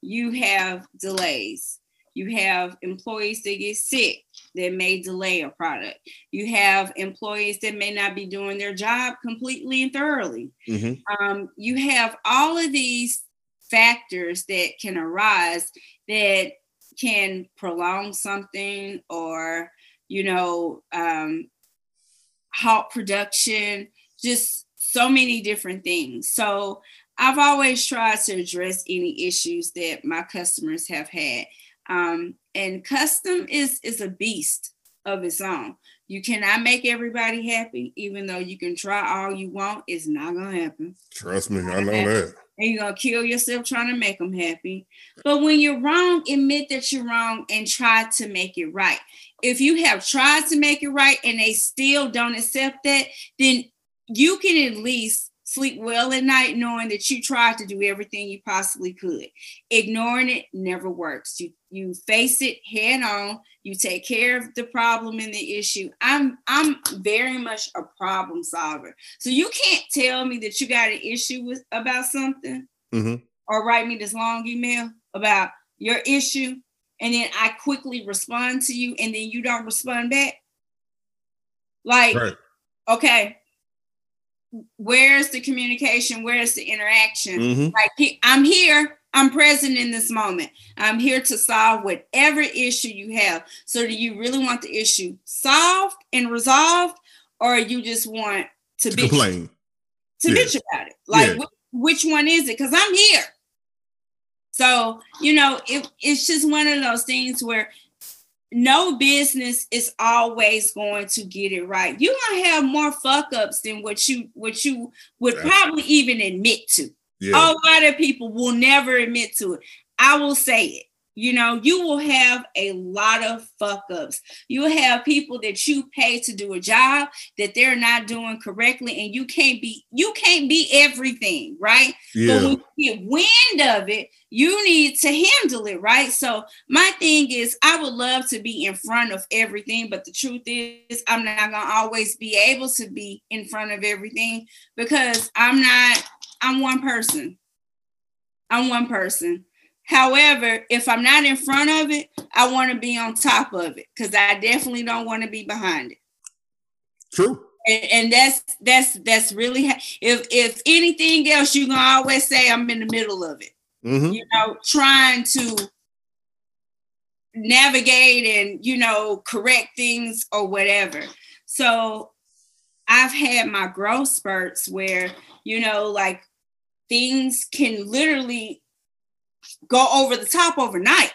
you have delays. You have employees that get sick that may delay a product. You have employees that may not be doing their job completely and thoroughly. Mhm. Um, you have all of these factors that can arise that can prolong something or, you know, um, halt production, just so many different things. So I've always tried to address any issues that my customers have had. Um, and custom is is a beast of its own. You cannot make everybody happy, even though you can try all you want. It's not gonna happen trust me i know that and you're gonna kill yourself trying to make them happy. But when you're wrong, admit that you're wrong and try to make it right. If you have tried to make it right and they still don't accept that, then you can at least sleep well at night knowing that you tried to do everything you possibly could. Ignoring it never works. You you face it head on, you take care of the problem and the issue. I'm I'm very much a problem solver. So you can't tell me that you got an issue with about something Mhm. or write me this long email about your issue and then I quickly respond to you and then you don't respond back. Like, right okay, where's the communication? Where's the interaction? Mhm. Like I'm here, I'm present in this moment. I'm here to solve whatever issue you have. So do you really want the issue solved and resolved, or you just want to To bitch, complain. to Yeah. bitch about it? Like Yeah. wh- which one is it? Because I'm here. So, you know, it, it's just one of those things where no business is always going to get it right. You're gonna have more fuck ups than what you what you would Yeah. probably even admit to. Yeah. A lot of people will never admit to it. I will say it. You know, you will have a lot of fuck ups. You will have people that you pay to do a job that they're not doing correctly, and you can't be you can't be everything, right? But yeah. when you get wind of it, you need to handle it, right? So my thing is, I would love to be in front of everything, but the truth is, I'm not gonna always be able to be in front of everything because I'm not. I'm one person. I'm one person. However, if I'm not in front of it, I want to be on top of it because I definitely don't want to be behind it. True. and, and that's that's that's really ha- if if anything else you can always say i'm in the middle of it. Hmm you know trying to navigate and you know correct things or whatever. So i've had my growth spurts where you know like things can literally go over the top overnight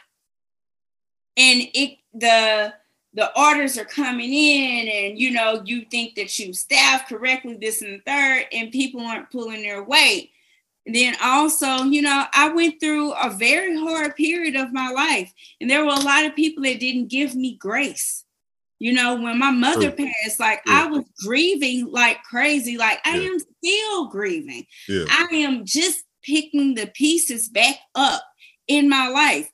and it the the orders are coming in and you know you think that you staff correctly this and the third and people aren't pulling their weight and then also you know i went through a very hard period of my life and there were a lot of people that didn't give me grace you know when my mother True. passed like Yeah. i was grieving like crazy like i Yeah. am still grieving Yeah. I am just picking the pieces back up in my life.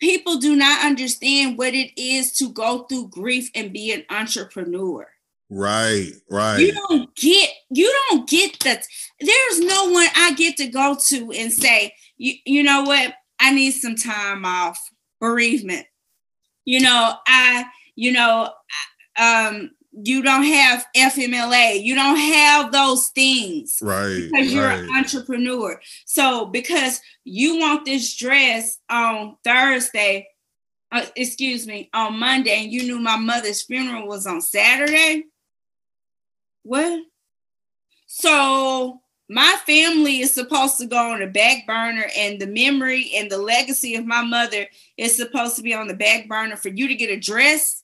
People do not understand what it is to go through grief and be an entrepreneur. Right. Right. You don't get you don't get that. There's no one I get to go to and say, you, you know what? I need some time off. Bereavement. You know, I, you know, um, you don't have FMLA. You don't have those things right. because you're right. an entrepreneur. So because you want this dress on Thursday, uh, excuse me, on Monday, and you knew my mother's funeral was on Saturday. What? So my family is supposed to go on the back burner, and the memory and the legacy of my mother is supposed to be on the back burner for you to get a dress.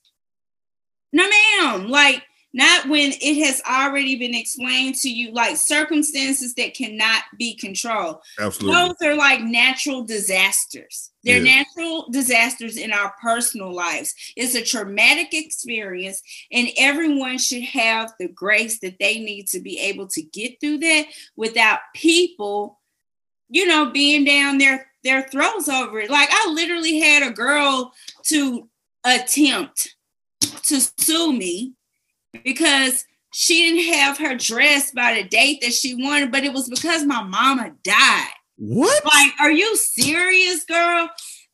No, ma'am. Like not when it has already been explained to you, like circumstances that cannot be controlled. Absolutely. Those are like natural disasters. They're Yeah. natural disasters in our personal lives. It's a traumatic experience, and everyone should have the grace that they need to be able to get through that without people, you know, being down their their throats over it. Like I literally had a girl to attempt to sue me because she didn't have her dress by the date that she wanted, but it was because my mama died. What? Like, are you serious, girl?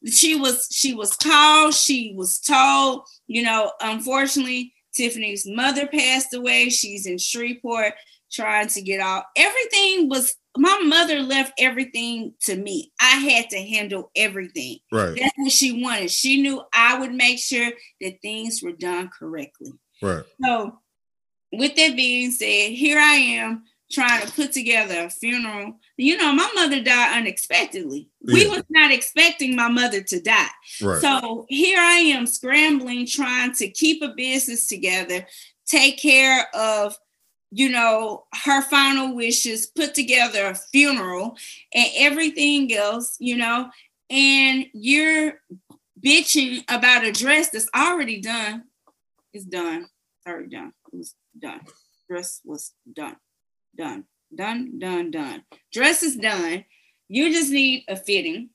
She was she was called, she was told, you know, unfortunately, Tiffany's mother passed away. She's in Shreveport trying to get out. Everything was my mother left everything to me. I had to handle everything. Right. That's what she wanted. She knew I would make sure that things were done correctly. Right. So, with that being said, here I am trying to put together a funeral. You know, my mother died unexpectedly. We was not expecting my mother to die. Right. So here I am scrambling, trying to keep a business together, take care of, you know, her final wishes, put together a funeral and everything else, you know, and you're bitching about a dress that's already done. It's done. It's already done. It was done. Dress was done. Done. Done. Done. Done. Dress is done. You just need a fitting.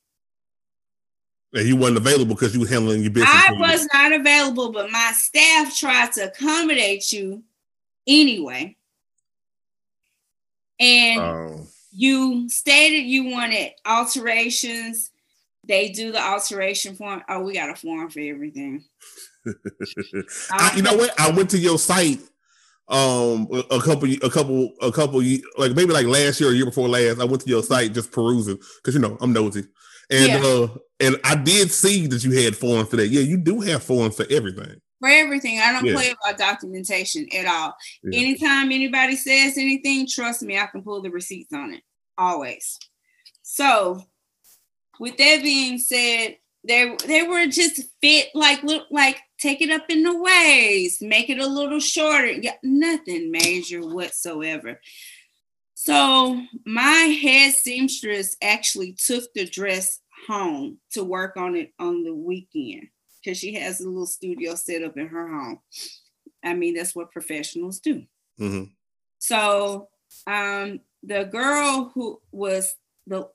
and you wasn't available because you were handling your business. I was not available, but my staff tried to accommodate you anyway. And Oh, you stated you wanted alterations. They do the alteration form. Oh, we got a form for everything. I, you know what? I went to your site um a, couple a couple a couple like maybe like last year or year before last. I went to your site just perusing because you know I'm nosy, and Yeah. uh and I did see that you had forms for that. Yeah, you do have forms for everything. For everything. I don't Yeah. play about documentation at all. Yeah. Anytime anybody says anything, trust me, I can pull the receipts on it. Always. So with that being said, they they were just fit like look like take it up in the waist, make it a little shorter. Yeah, nothing major whatsoever. So my head seamstress actually took the dress home to work on it on the weekend because she has a little studio set up in her home. I mean, that's what professionals do. hmm So um, the girl who was the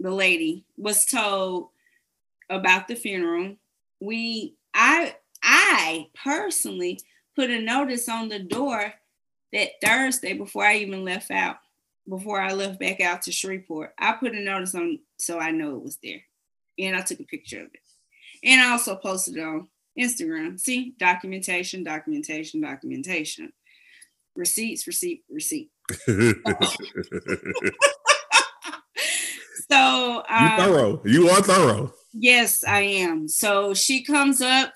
the lady was told about the funeral. We I I personally put a notice on the door that Thursday before I even left out, before I left back out to Shreveport. I put a notice on so I know it was there. And I took a picture of it. And I also posted it on Instagram. See, documentation, documentation, documentation. Receipts, receipt, receipt. So you um, thorough. You are thorough. Yes, I am. So she comes up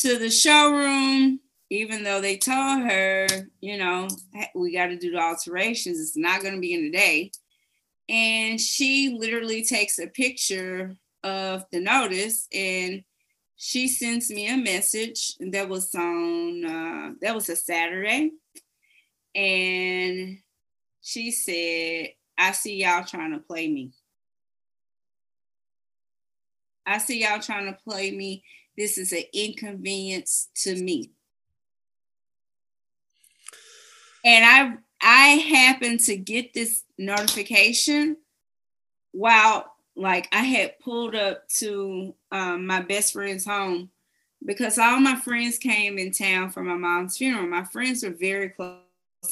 to the showroom, even though they told her, you know, we got to do the alterations. It's not going to be in a day. And she literally takes a picture of the notice and she sends me a message that was on, uh, that was a Saturday. And she said, I see y'all trying to play me. I see y'all trying to play me. This is an inconvenience to me. And I I happened to get this notification while like I had pulled up to um, my best friend's home because all my friends came in town for my mom's funeral. My friends were very close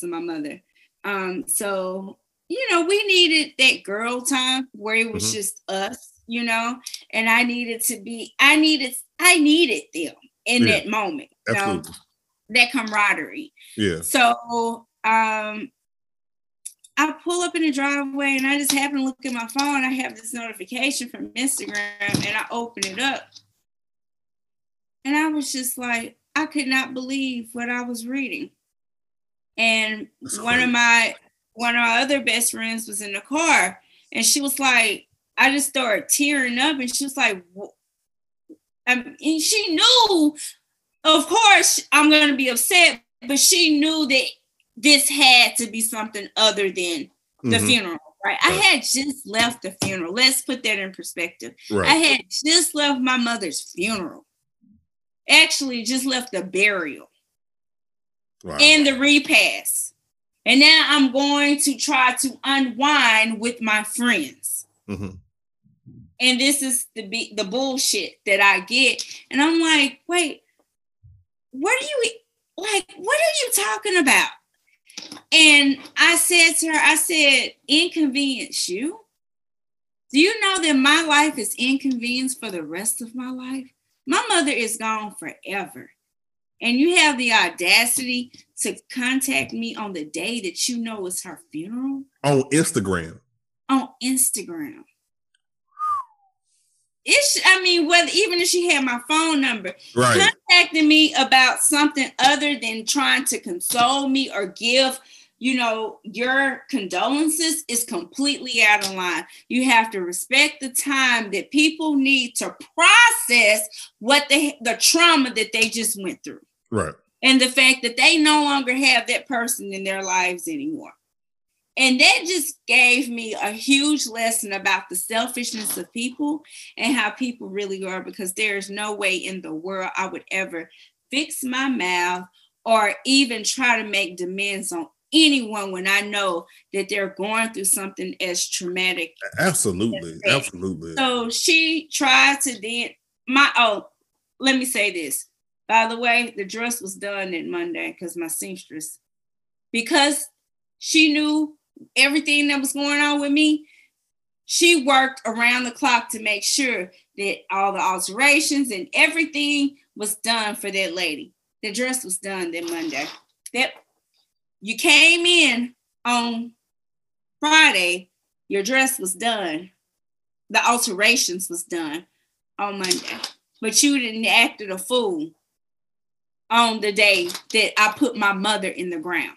to my mother. Um, so you know, we needed that girl time where it was Mhm. just us, you know, and I needed to be, I needed, I needed them in Yeah, that moment, you know, Absolutely. that camaraderie. Yeah. So um I pull up in the driveway and I just happen to look at my phone. I have this notification from Instagram and I open it up. And I was just like, I could not believe what I was reading. And one of my one of my other best friends was in the car and she was like, I just started tearing up and she was like, "Wh- um, and she knew, of course, I'm gonna be upset, but she knew that this had to be something other than the Mhm. funeral, right? I had just left the funeral. Let's put that in perspective. I had just left my mother's funeral. Actually, just left the burial Wow. and the repast. And now I'm going to try to unwind with my friends. Mhm. And this is the the bullshit that I get. And I'm like, wait, what are you like? What are you talking about? And I said to her, I said, inconvenience you? Do you know that my life is inconvenienced for the rest of my life? My mother is gone forever. And you have the audacity to contact me on the day that you know is her funeral On Instagram. on Instagram. It's, I mean, whether even if she had my phone number, Right. contacting me about something other than trying to console me or give you know your condolences is completely out of line you have to respect the time that people need to process what they the trauma that they just went through Right. and the fact that they no longer have that person in their lives anymore. And that just gave me a huge lesson about the selfishness of people and how people really are, because there's no way in the world I would ever fix my mouth or even try to make demands on anyone when I know that they're going through something as traumatic Absolutely. It. Absolutely. so she tried to then my oh, let me say this. By the way, the dress was done that Monday because my seamstress, because she knew everything that was going on with me, she worked around the clock to make sure that all the alterations and everything was done for that lady. The dress was done that Monday. That you came in on Friday, your dress was done, the alterations was done on Monday, but you didn't acted a fool on the day that I put my mother in the ground.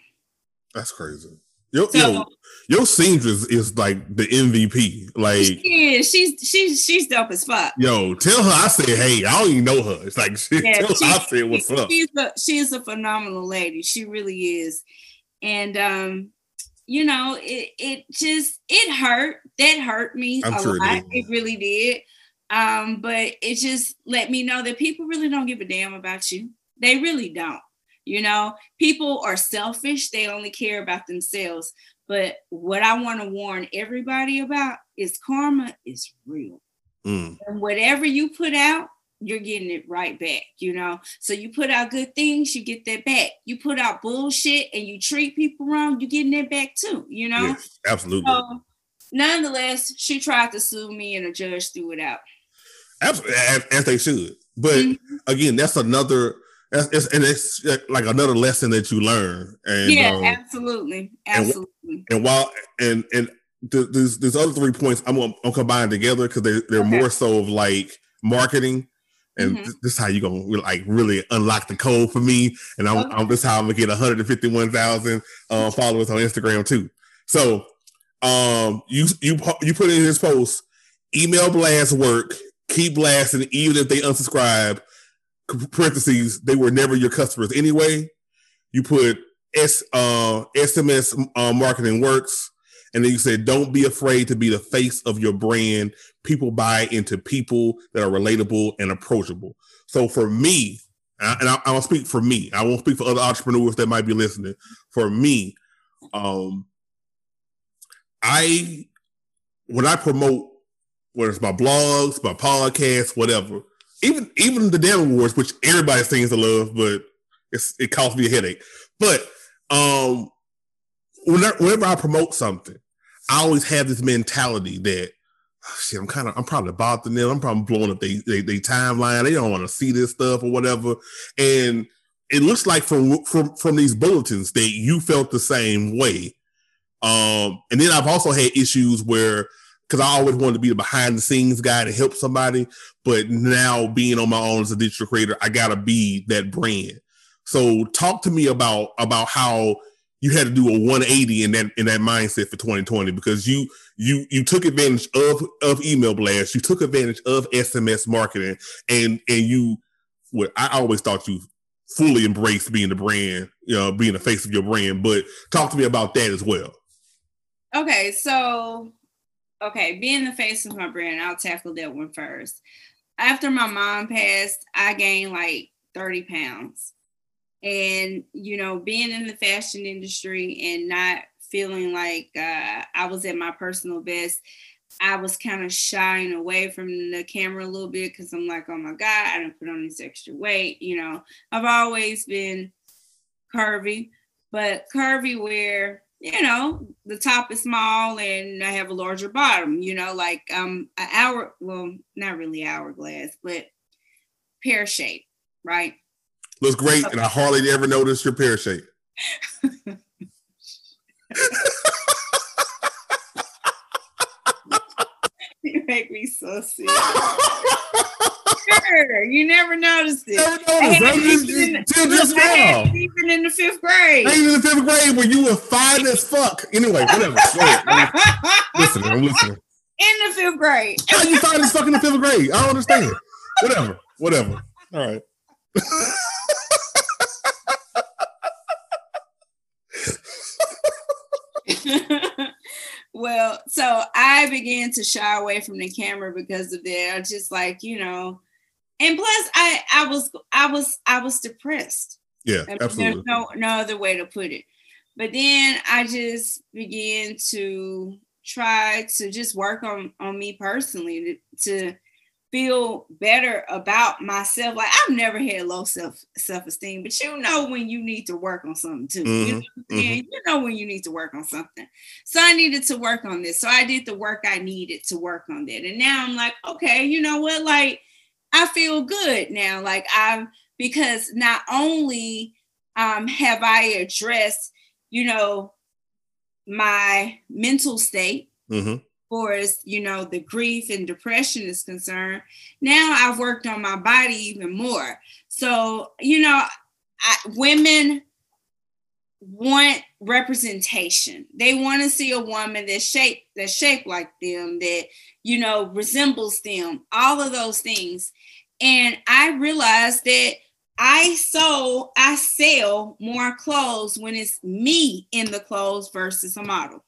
That's crazy. Yo, So- yo, your seamstress is like the MVP. Like, Yeah, she's she's she's dope as fuck. yo, tell her I said, hey, I don't even know her. It's like, she, Yeah, tell her I said, what's up? She's a she's a phenomenal lady. She really is. And um, you know, it it just it hurt. That hurt me I'm a sure lot. did. It, really did. Um, but it just let me know that people really don't give a damn about you. They really don't. You know, people are selfish. They only care about themselves. But what I want to warn everybody about is karma is real Mm, and whatever you put out you're getting it right back you know so you put out good things you get that back you put out bullshit and you treat people wrong you're getting that back too you know yes, absolutely. so nonetheless she tried to sue me and a judge threw it out Absolutely, as, as they should. But Mhm. again, that's another, that's, it's, and it's uh, like another lesson that you learn. And yeah um, absolutely absolutely and while and and th- there's there's other three points I'm gonna, I'm combine together because they they're Okay. more so of like marketing. And Mhm. this is how you gonna like really unlock the code for me, and I'm, Okay. I'm this is how I'm gonna get 151,000 uh, followers on Instagram too. So, um, you you you put in this post, email blast work, keep blasting even if they unsubscribe. Parentheses, they were never your customers anyway. You put S uh, SMS uh, marketing works, and then you said, don't be afraid to be the face of your brand. People buy into people that are relatable and approachable. So for me, and I- and I, I'll speak for me. I won't speak for other entrepreneurs that might be listening. For me, um, I when I promote whether it's my blogs, my podcasts, whatever, even even the damn awards, which everybody seems to love, but it's it costs me a headache. But um, whenever, I promote something, I always have this mentality that oh, shit, I'm kind of I'm probably bothering them. I'm probably blowing up they they, they timeline. They don't want to see this stuff or whatever. And it looks like from from from these bulletins that you felt the same way. Um, and then I've also had issues where because I always wanted to be the behind the scenes guy to help somebody, but now being on my own as a digital creator, I gotta be that brand. So talk to me about about how you had to do a 180 in that in that mindset for 2020 because you you you took advantage of of email blasts, you took advantage of SMS marketing, and and you what I always thought you fully embraced being the brand, you know, being the face of your brand. But talk to me about that as well. Okay, so okay, being the face of my brand, I'll tackle that one first. After my mom passed, I gained like 30 pounds. And you know, being in the fashion industry and not feeling like uh, I was at my personal best, I was kind of shying away from the camera a little bit because I'm like, oh my God, I didn't put on this extra weight. You know, I've always been curvy, but curvy where you know the top is small and I have a larger bottom. You know, like um an hour, well, not really hourglass, but pear shape, right? Looks great, and I hardly ever notice your pear shape. You make me so sick. Sure, you never noticed it. Never noticed. I just, even in- till just look, now. even in the fifth grade. Even in the fifth grade when you were fine as fuck. Anyway, whatever. listen, ahead. I'm listening. I'm listening. in the fifth grade. How you fine as fuck in the fifth grade? I don't understand. Whatever. Whatever. All right. well, so I began to shy away from the camera because of that. I just like, you know, and plus I I was I was I was depressed. Yeah, I mean, absolutely. There's no no other way to put it. But then I just began to try to just work on on me personally to, to feel better about myself. Like I've never had low self self esteem, but you know when you need to work on something too. You, know Mhm, saying? you know when you need to work on something. So I needed to work on this. So I did the work I needed to work on that. And now I'm like, okay, you know what? Like I feel good now. Like I'm because not only um, have I addressed you know, my mental state, Mhm. far as you know, the grief and depression is concerned. Now I've worked on my body even more. So, you know, I, women want representation. They want to see a woman that's shaped that's shaped like them, that you know resembles them. All of those things, and I realized that I sold, I sell more clothes when it's me in the clothes versus a model.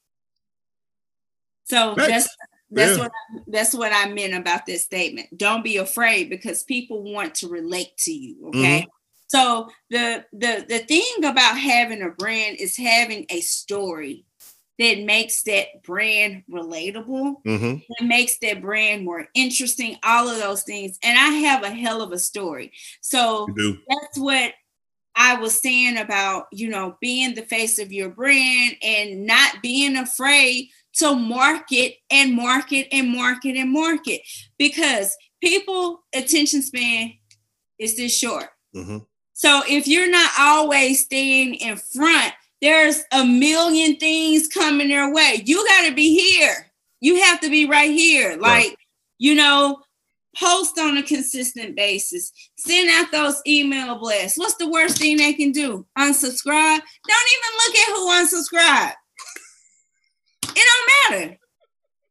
So Nice. that's that's Yeah. what I, that's what I meant about this statement. Don't be afraid because people want to relate to you. Okay. Mm-hmm. So the the the thing about having a brand is having a story that makes that brand relatable Mhm. it makes that brand more interesting, all of those things. And I have a hell of a story. So that's what I was saying about, you know, being the face of your brand and not being afraid to market and market and market and market because people attention span is this short. Mhm. So if you're not always staying in front, there's a million things coming their way. You got to be here. You have to be right here. Like, you know, post on a consistent basis. Send out those email blasts. What's the worst thing they can do? Unsubscribe. Don't even look at who unsubscribed. It don't matter.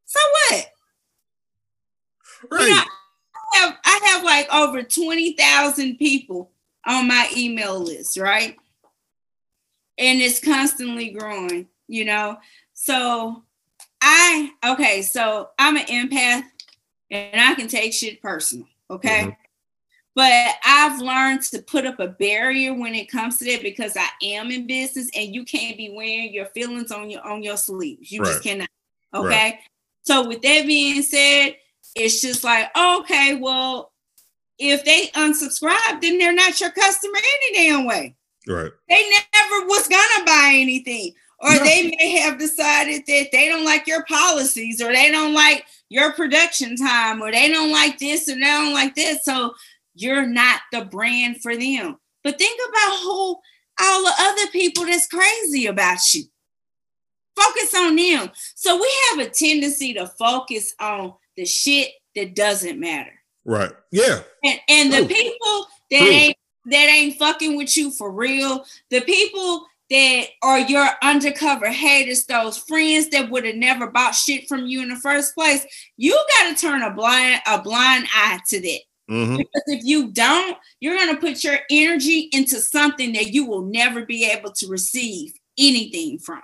So what? Right. You know, I have I have like over 20,000 people on my email list, right? And it's constantly growing, you know. So I okay, so I'm an empath and I can take shit personal, okay? Mhm. But I've learned to put up a barrier when it comes to that because I am in business and you can't be wearing your feelings on your on your sleeves. You just cannot. Okay. So with that being said, it's just like, okay, well, if they unsubscribe, then they're not your customer any damn way. Right. They never was gonna buy anything. Or No. they may have decided that they don't like your policies or they don't like your production time or they don't like this or they don't like this. So you're not the brand for them. But think about who all the other people that's crazy about you. Focus on them. So we have a tendency to focus on the shit that doesn't matter. Right. Yeah. And, and the people that True. ain't that ain't fucking with you for real, the people that are your undercover haters, those friends that would have never bought shit from you in the first place, you got to turn a blind a blind eye to that. Mhm. Because if you don't, you're going to put your energy into something that you will never be able to receive anything from.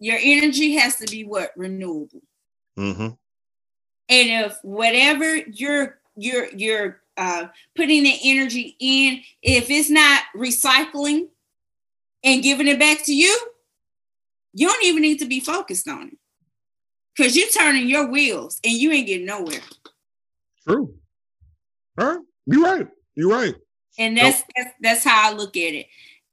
Your energy has to be what renewable. Mhm. And if whatever you're you're you're uh, putting the energy in, if it's not recycling and giving it back to you, you don't even need to be focused on it. Cause you're turning your wheels and you ain't getting nowhere. True. Huh? You're right. You're right. And that's that's that's how I look at it.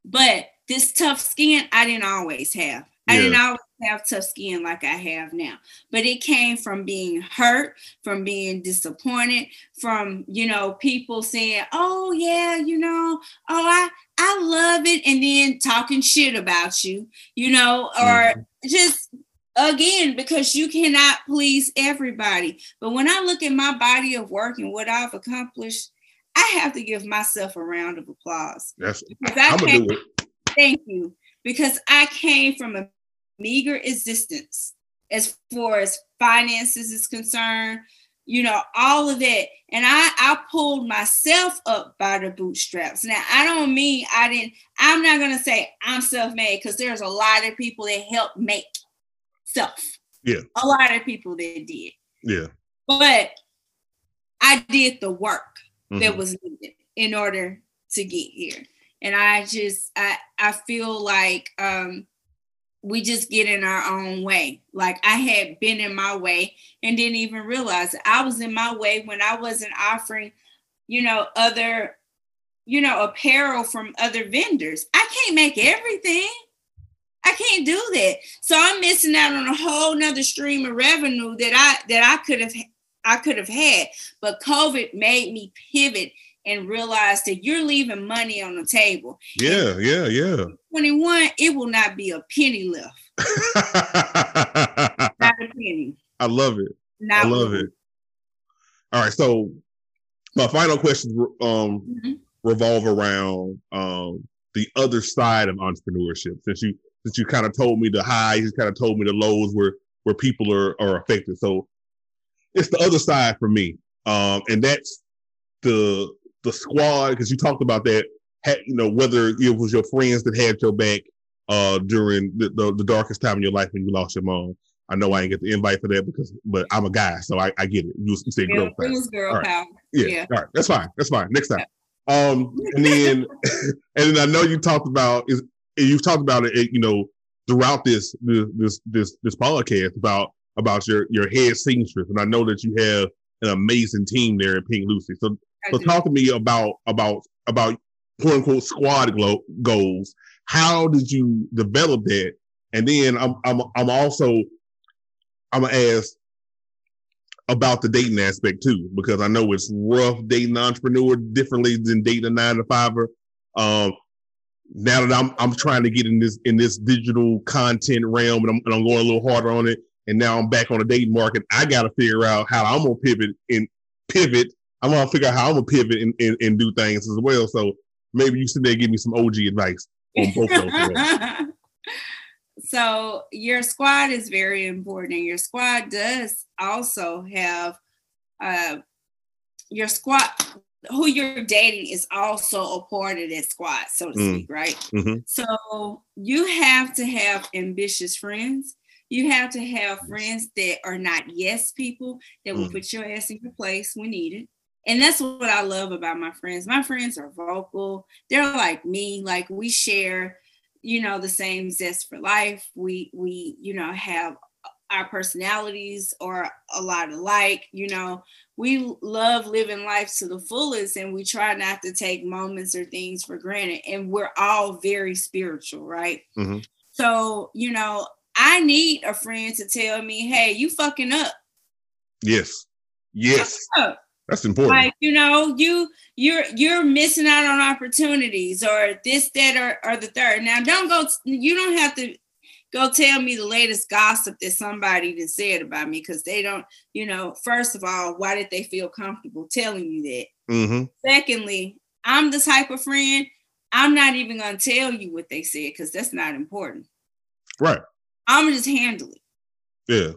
But this tough skin, I didn't always have. I Yeah. didn't always have tough skin like I have now. But it came from being hurt, from being disappointed, from you know people saying, "Oh yeah, you know, oh I I love it," and then talking shit about you, you know, or mm-hmm. just again because you cannot please everybody. But when I look at my body of work and what I've accomplished, I have to give myself a round of applause. That's I'm gonna do it. thank you. Because I came from a meager existence as far as finances is concerned, you know, all of that. And I I pulled myself up by the bootstraps. Now I don't mean I didn't, I'm not gonna say I'm self-made because there's a lot of people that helped make self. Yeah. A lot of people that did. Yeah. But I did the work that Mhm. was needed in order to get here. And I just I I feel like um we just get in our own way. Like I had been in my way and didn't even realize it. I was in my way when I wasn't offering, you know, other, you know, apparel from other vendors. I can't make everything. I can't do that. So I'm missing out on a whole nother stream of revenue that I that I could have I could have had. But COVID made me pivot and realize that you're leaving money on the table. Yeah, yeah, yeah. 21, it will not be a penny left. Not a penny. I love it. Not I love it. All right, so my final question um Mhm. revolve around um the other side of entrepreneurship. Since you since you kind of told me the highs, you kind of told me the lows where where people are are affected. So it's the other side for me, um, and that's the the squad because you talked about that. Had, you know whether it was your friends that had your back uh during the, the the darkest time in your life when you lost your mom. I know I didn't get the invite for that because, but I'm a guy, so I, I get it. You, you girl it power. was girl All right. power. Yeah. Yeah. All right. That's fine. That's fine. Next time. Um, and then, and then I know you talked about is you've talked about it, you know, throughout this this this this, podcast about about your your head seamstress, and I know that you have an amazing team there at Pink Lucy. So, so talk to me about about about quote unquote squad glo- goals. How did you develop that? And then I'm I'm I'm also I'm gonna ask about the dating aspect too, because I know it's rough dating an entrepreneur differently than dating a nine to fiver. Um, now that I'm I'm trying to get in this in this digital content realm, and I'm, and I'm going a little harder on it, and now I'm back on the dating market. I got to figure out how I'm gonna pivot and pivot. I'm gonna figure out how I'm gonna pivot and, and, and do things as well. So maybe you sit there and give me some OG advice on both of those. so your squad is very important and your squad does also have uh your squad who you're dating is also a part of that squad so to Mm. speak right Mhm. so you have to have ambitious friends you have to have friends that are not yes people that will Mm. put your ass in your place when needed and that's what I love about my friends. My friends are vocal. They're like me. Like we share, you know, the same zest for life. We we, you know, have our personalities are a lot alike. You know, we love living life to the fullest and we try not to take moments or things for granted. And we're all very spiritual, right? Mhm. So, you know, I need a friend to tell me, hey, you fucking up. Yes, yes, Up. That's important. like you know you you're you're missing out on opportunities or this that or, or the third now don't go you don't have to go tell me the latest gossip that somebody done said about me because they don't you know first of all why did they feel comfortable telling you that Mm-hmm. secondly i'm the type of friend i'm not even going to tell you what they said because that's not important Right. i'm just handle it Yeah.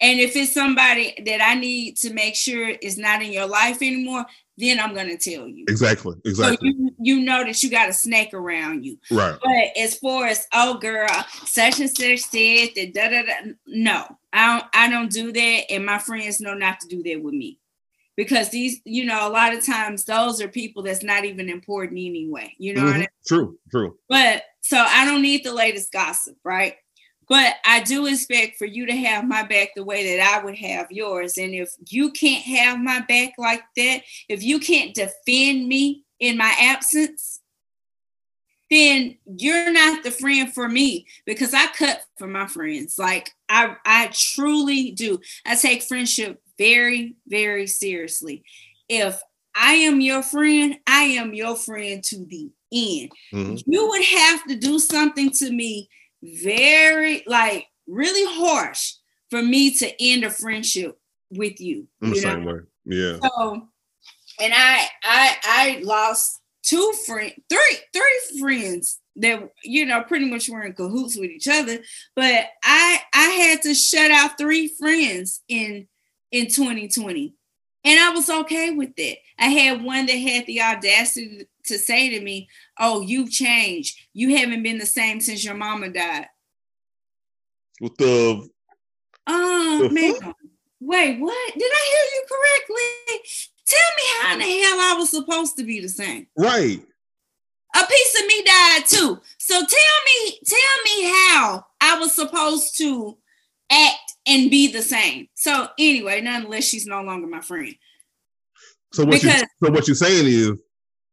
And if it's somebody that I need to make sure is not in your life anymore, then I'm gonna tell you. Exactly. Exactly. So you you know that you got a snake around you. right. But as far as oh girl, such and such said that da da da, no, I don't I don't do that, and my friends know not to do that with me. Because these, you know, a lot of times those are people that's not even important anyway. You know what I Mhm. True. True. but so I don't need the latest gossip, right? But I do expect for you to have my back the way that I would have yours. And if you can't have my back like that, if you can't defend me in my absence, then you're not the friend for me because I cut for my friends. Like I I truly do. I take friendship very, very seriously. If I am your friend, I am your friend to the end Mhm. you would have to do something to me very like really harsh for me to end a friendship with you. I'm the you know? same way. Yeah. So, and I I I lost two friend, three three friends that you know pretty much were in cahoots with each other. But I I had to shut out three friends in in 2020, and I was okay with it. I had one that had the audacity to say to me, "Oh, you've changed. You haven't been the same since your mama died." What the Oh man. Wait, what? Did I hear you correctly? Tell me how in the hell I was supposed to be the same. right. A piece of me died too. So tell me, tell me how I was supposed to act and be the same. So anyway, nonetheless, she's no longer my friend. So what you so what you're saying is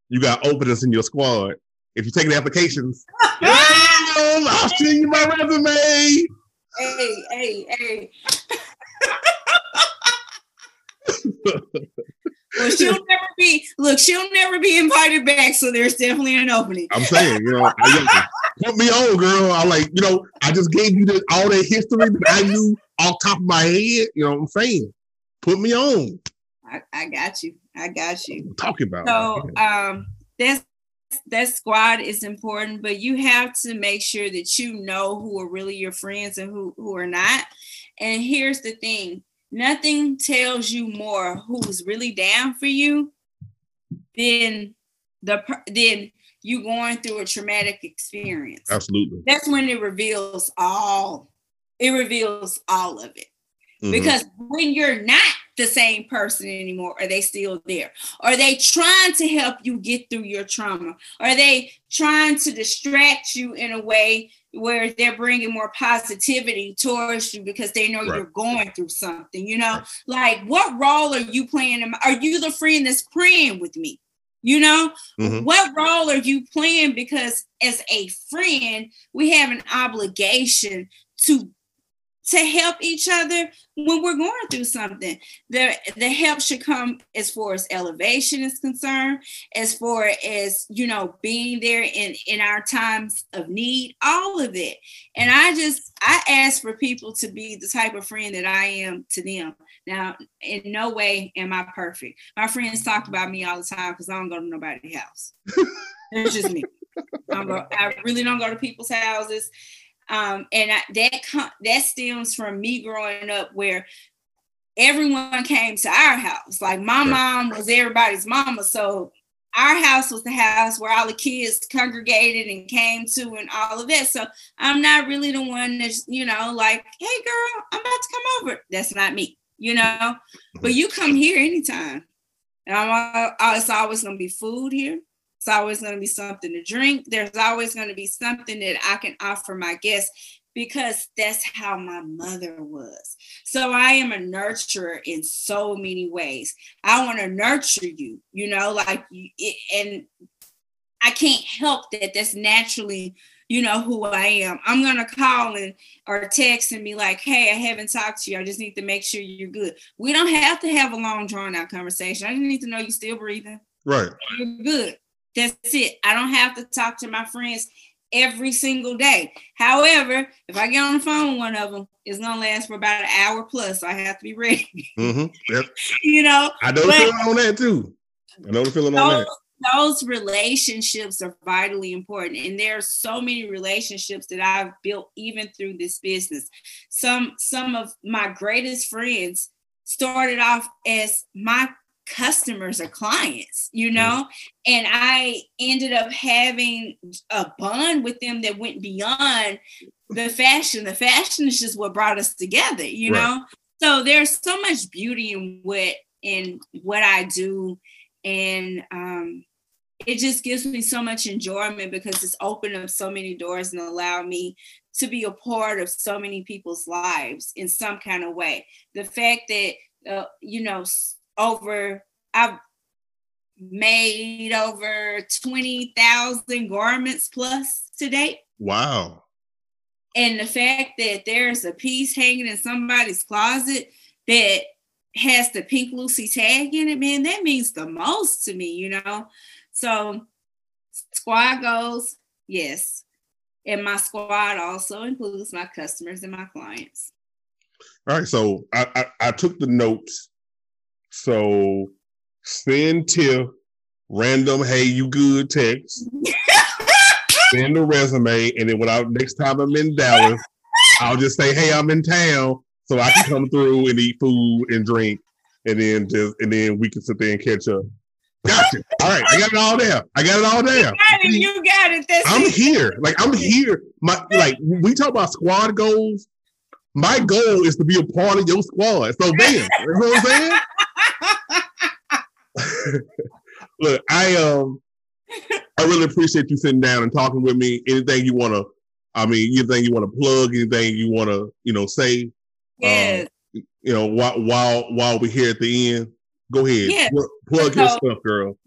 you got openings in your squad. If you take the applications, I'll send you my resume. Hey, hey, hey. Well, she'll never be. Look, she'll never be invited back. So there's definitely an opening. I'm saying, you know, I, put me on, girl. I like, you know, I just gave you the, all that history that I knew off top of my head. You know what I'm saying? Put me on. I, I got you. I got you. Talking about. So um, that's that squad is important, but you have to make sure that you know who are really your friends and who who are not. And here's the thing: nothing tells you more who's really down for you than the than you going through a traumatic experience. Absolutely. That's when it reveals all. It reveals all of it. Mm-hmm. Because when you're not the same person anymore, are they still there? Are they trying to help you get through your trauma? Are they trying to distract you in a way where they're bringing more positivity towards you because they know right. you're going through something? You know, right. like what role are you playing? Are you the friend that's praying with me? You know, mm-hmm. what role are you playing? Because as a friend, we have an obligation to to help each other when we're going through something. The the help should come as far as elevation is concerned, as far as you know, being there in in our times of need, all of it. And I just I ask for people to be the type of friend that I am to them. Now, in no way am I perfect. My friends talk about me all the time because I don't go to nobody's house. it's just me. Go, I really don't go to people's houses. Um, and I, that that stems from me growing up where everyone came to our house. Like my mom was everybody's mama, so our house was the house where all the kids congregated and came to and all of that. So I'm not really the one that's, you know, like, hey girl, I'm about to come over. That's not me, you know. But you come here anytime. And I'm, it's always gonna be food here. It's always going to be something to drink. There's always going to be something that I can offer my guests because that's how my mother was. So I am a nurturer in so many ways. I want to nurture you, you know, like, and I can't help that. That's naturally, you know, who I am. I'm going to call and or text and be like, hey, I haven't talked to you. I just need to make sure you're good. We don't have to have a long, drawn out conversation. I just need to know you're still breathing. Right. You're good. That's it. I don't have to talk to my friends every single day. However, if I get on the phone with one of them, it's gonna last for about an hour plus. So I have to be ready. Mm-hmm. Yep. you know, I know the feeling on that too. I know the feeling those, on that. Those relationships are vitally important, and there are so many relationships that I've built even through this business. Some some of my greatest friends started off as my customers or clients, you know, and I ended up having a bond with them that went beyond the fashion. The fashion is just what brought us together, you right. know. So there's so much beauty in what in what I do, and um, it just gives me so much enjoyment because it's opened up so many doors and allowed me to be a part of so many people's lives in some kind of way. The fact that uh, you know over I've made over 20,000 garments plus to date. Wow. And the fact that there's a piece hanging in somebody's closet that has the pink Lucy tag in it, man, that means the most to me, you know? So squad goals, yes. And my squad also includes my customers and my clients. All right. So I, I, I took the notes so send Tiff random, hey, you good text. send a resume, and then when I next time I'm in Dallas, I'll just say, hey, I'm in town, so I can come through and eat food and drink, and then just and then we can sit there and catch up. Gotcha. All right, I got it all there. I got it all there. You got it. You got it. That's I'm here. Like I'm here. My like we talk about squad goals. My goal is to be a part of your squad. So bam, you know what I'm saying? Look, I um, I really appreciate you sitting down and talking with me. Anything you want to, I mean, anything you want to plug, anything you want to, you know, say. Yes. Um, you know, while while while we're here at the end, go ahead. Yes. Plug, plug so, your stuff, girl.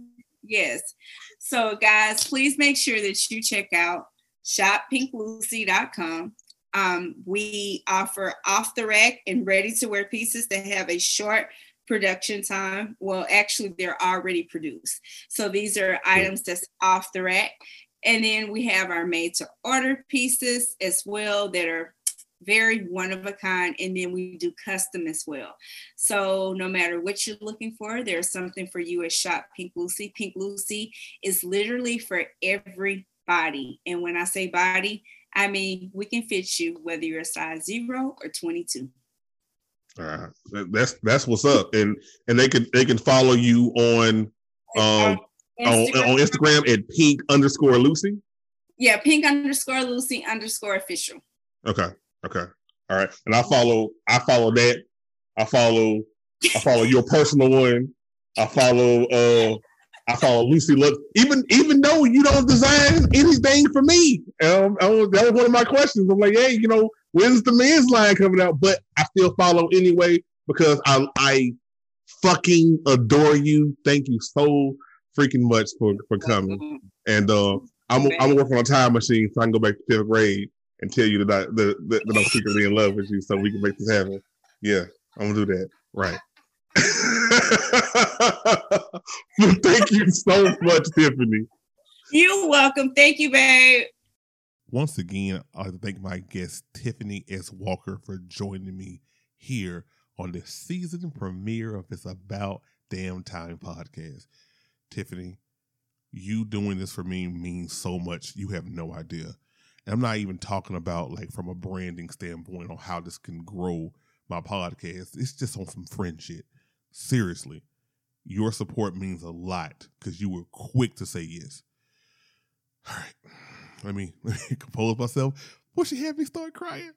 Yes. So, guys, please make sure that you check out shoppinklucy.com. Um, we offer off the rack and ready to wear pieces that have a short production time. Well, actually, they're already produced. So these are items that's off the rack. And then we have our made to order pieces as well that are very one of a kind. And then we do custom as well. So no matter what you're looking for, there's something for you at Shop Pink Lucy. Pink Lucy is literally for every body. And when I say body, I mean we can fit you whether you're a size zero or 22. Uh, that's that's what's up, and and they can they can follow you on um Instagram. on, on Instagram at pink underscore Lucy. Yeah, pink underscore Lucy underscore official. Okay, okay, all right, and I follow I follow that. I follow I follow your personal one. I follow uh I follow Lucy Look. Even even though you don't design anything for me, um, was, that was one of my questions. I'm like, hey, you know, when's the men's line coming out? But I still follow anyway because I I fucking adore you. Thank you so freaking much for for coming. And uh, I'm I'm working on a time machine so I can go back to fifth grade and tell you that I that, that I'm secretly in love with you, so we can make this happen. Yeah, I'm gonna do that. Right. Thank you so much, Tiffany. You're welcome. Thank you, babe. Once again, to thank my guest, Tiffany S. Walker, for joining me here on the season premiere of this About Damn Time podcast. Tiffany, you doing this for me means so much. You have no idea. And I'm not even talking about like from a branding standpoint on how this can grow my podcast. It's just on some friendship. Seriously, your support means a lot because you were quick to say yes. All right let me, let me compose myself. Will she have me start crying?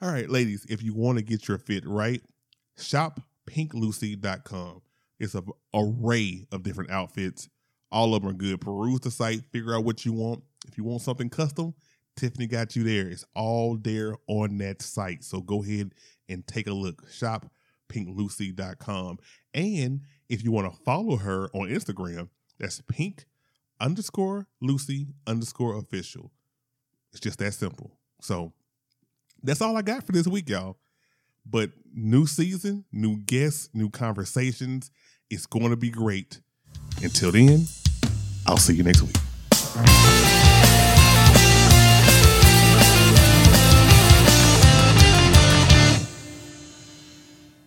All right, ladies, if you want to get your fit right, shop pinklucy.com. It's an array of different outfits. All of them are good. Peruse the site, figure out what you want. If you want something custom, Tiffany got you there. It's all there on that site. So go ahead and take a look. Shop pinklucy.com. And if you want to follow her on Instagram, that's pink underscore Lucy underscore official. It's just that simple. So that's all I got for this week, y'all. But new season, new guests, new conversations. It's going to be great. Until then, I'll see you next week.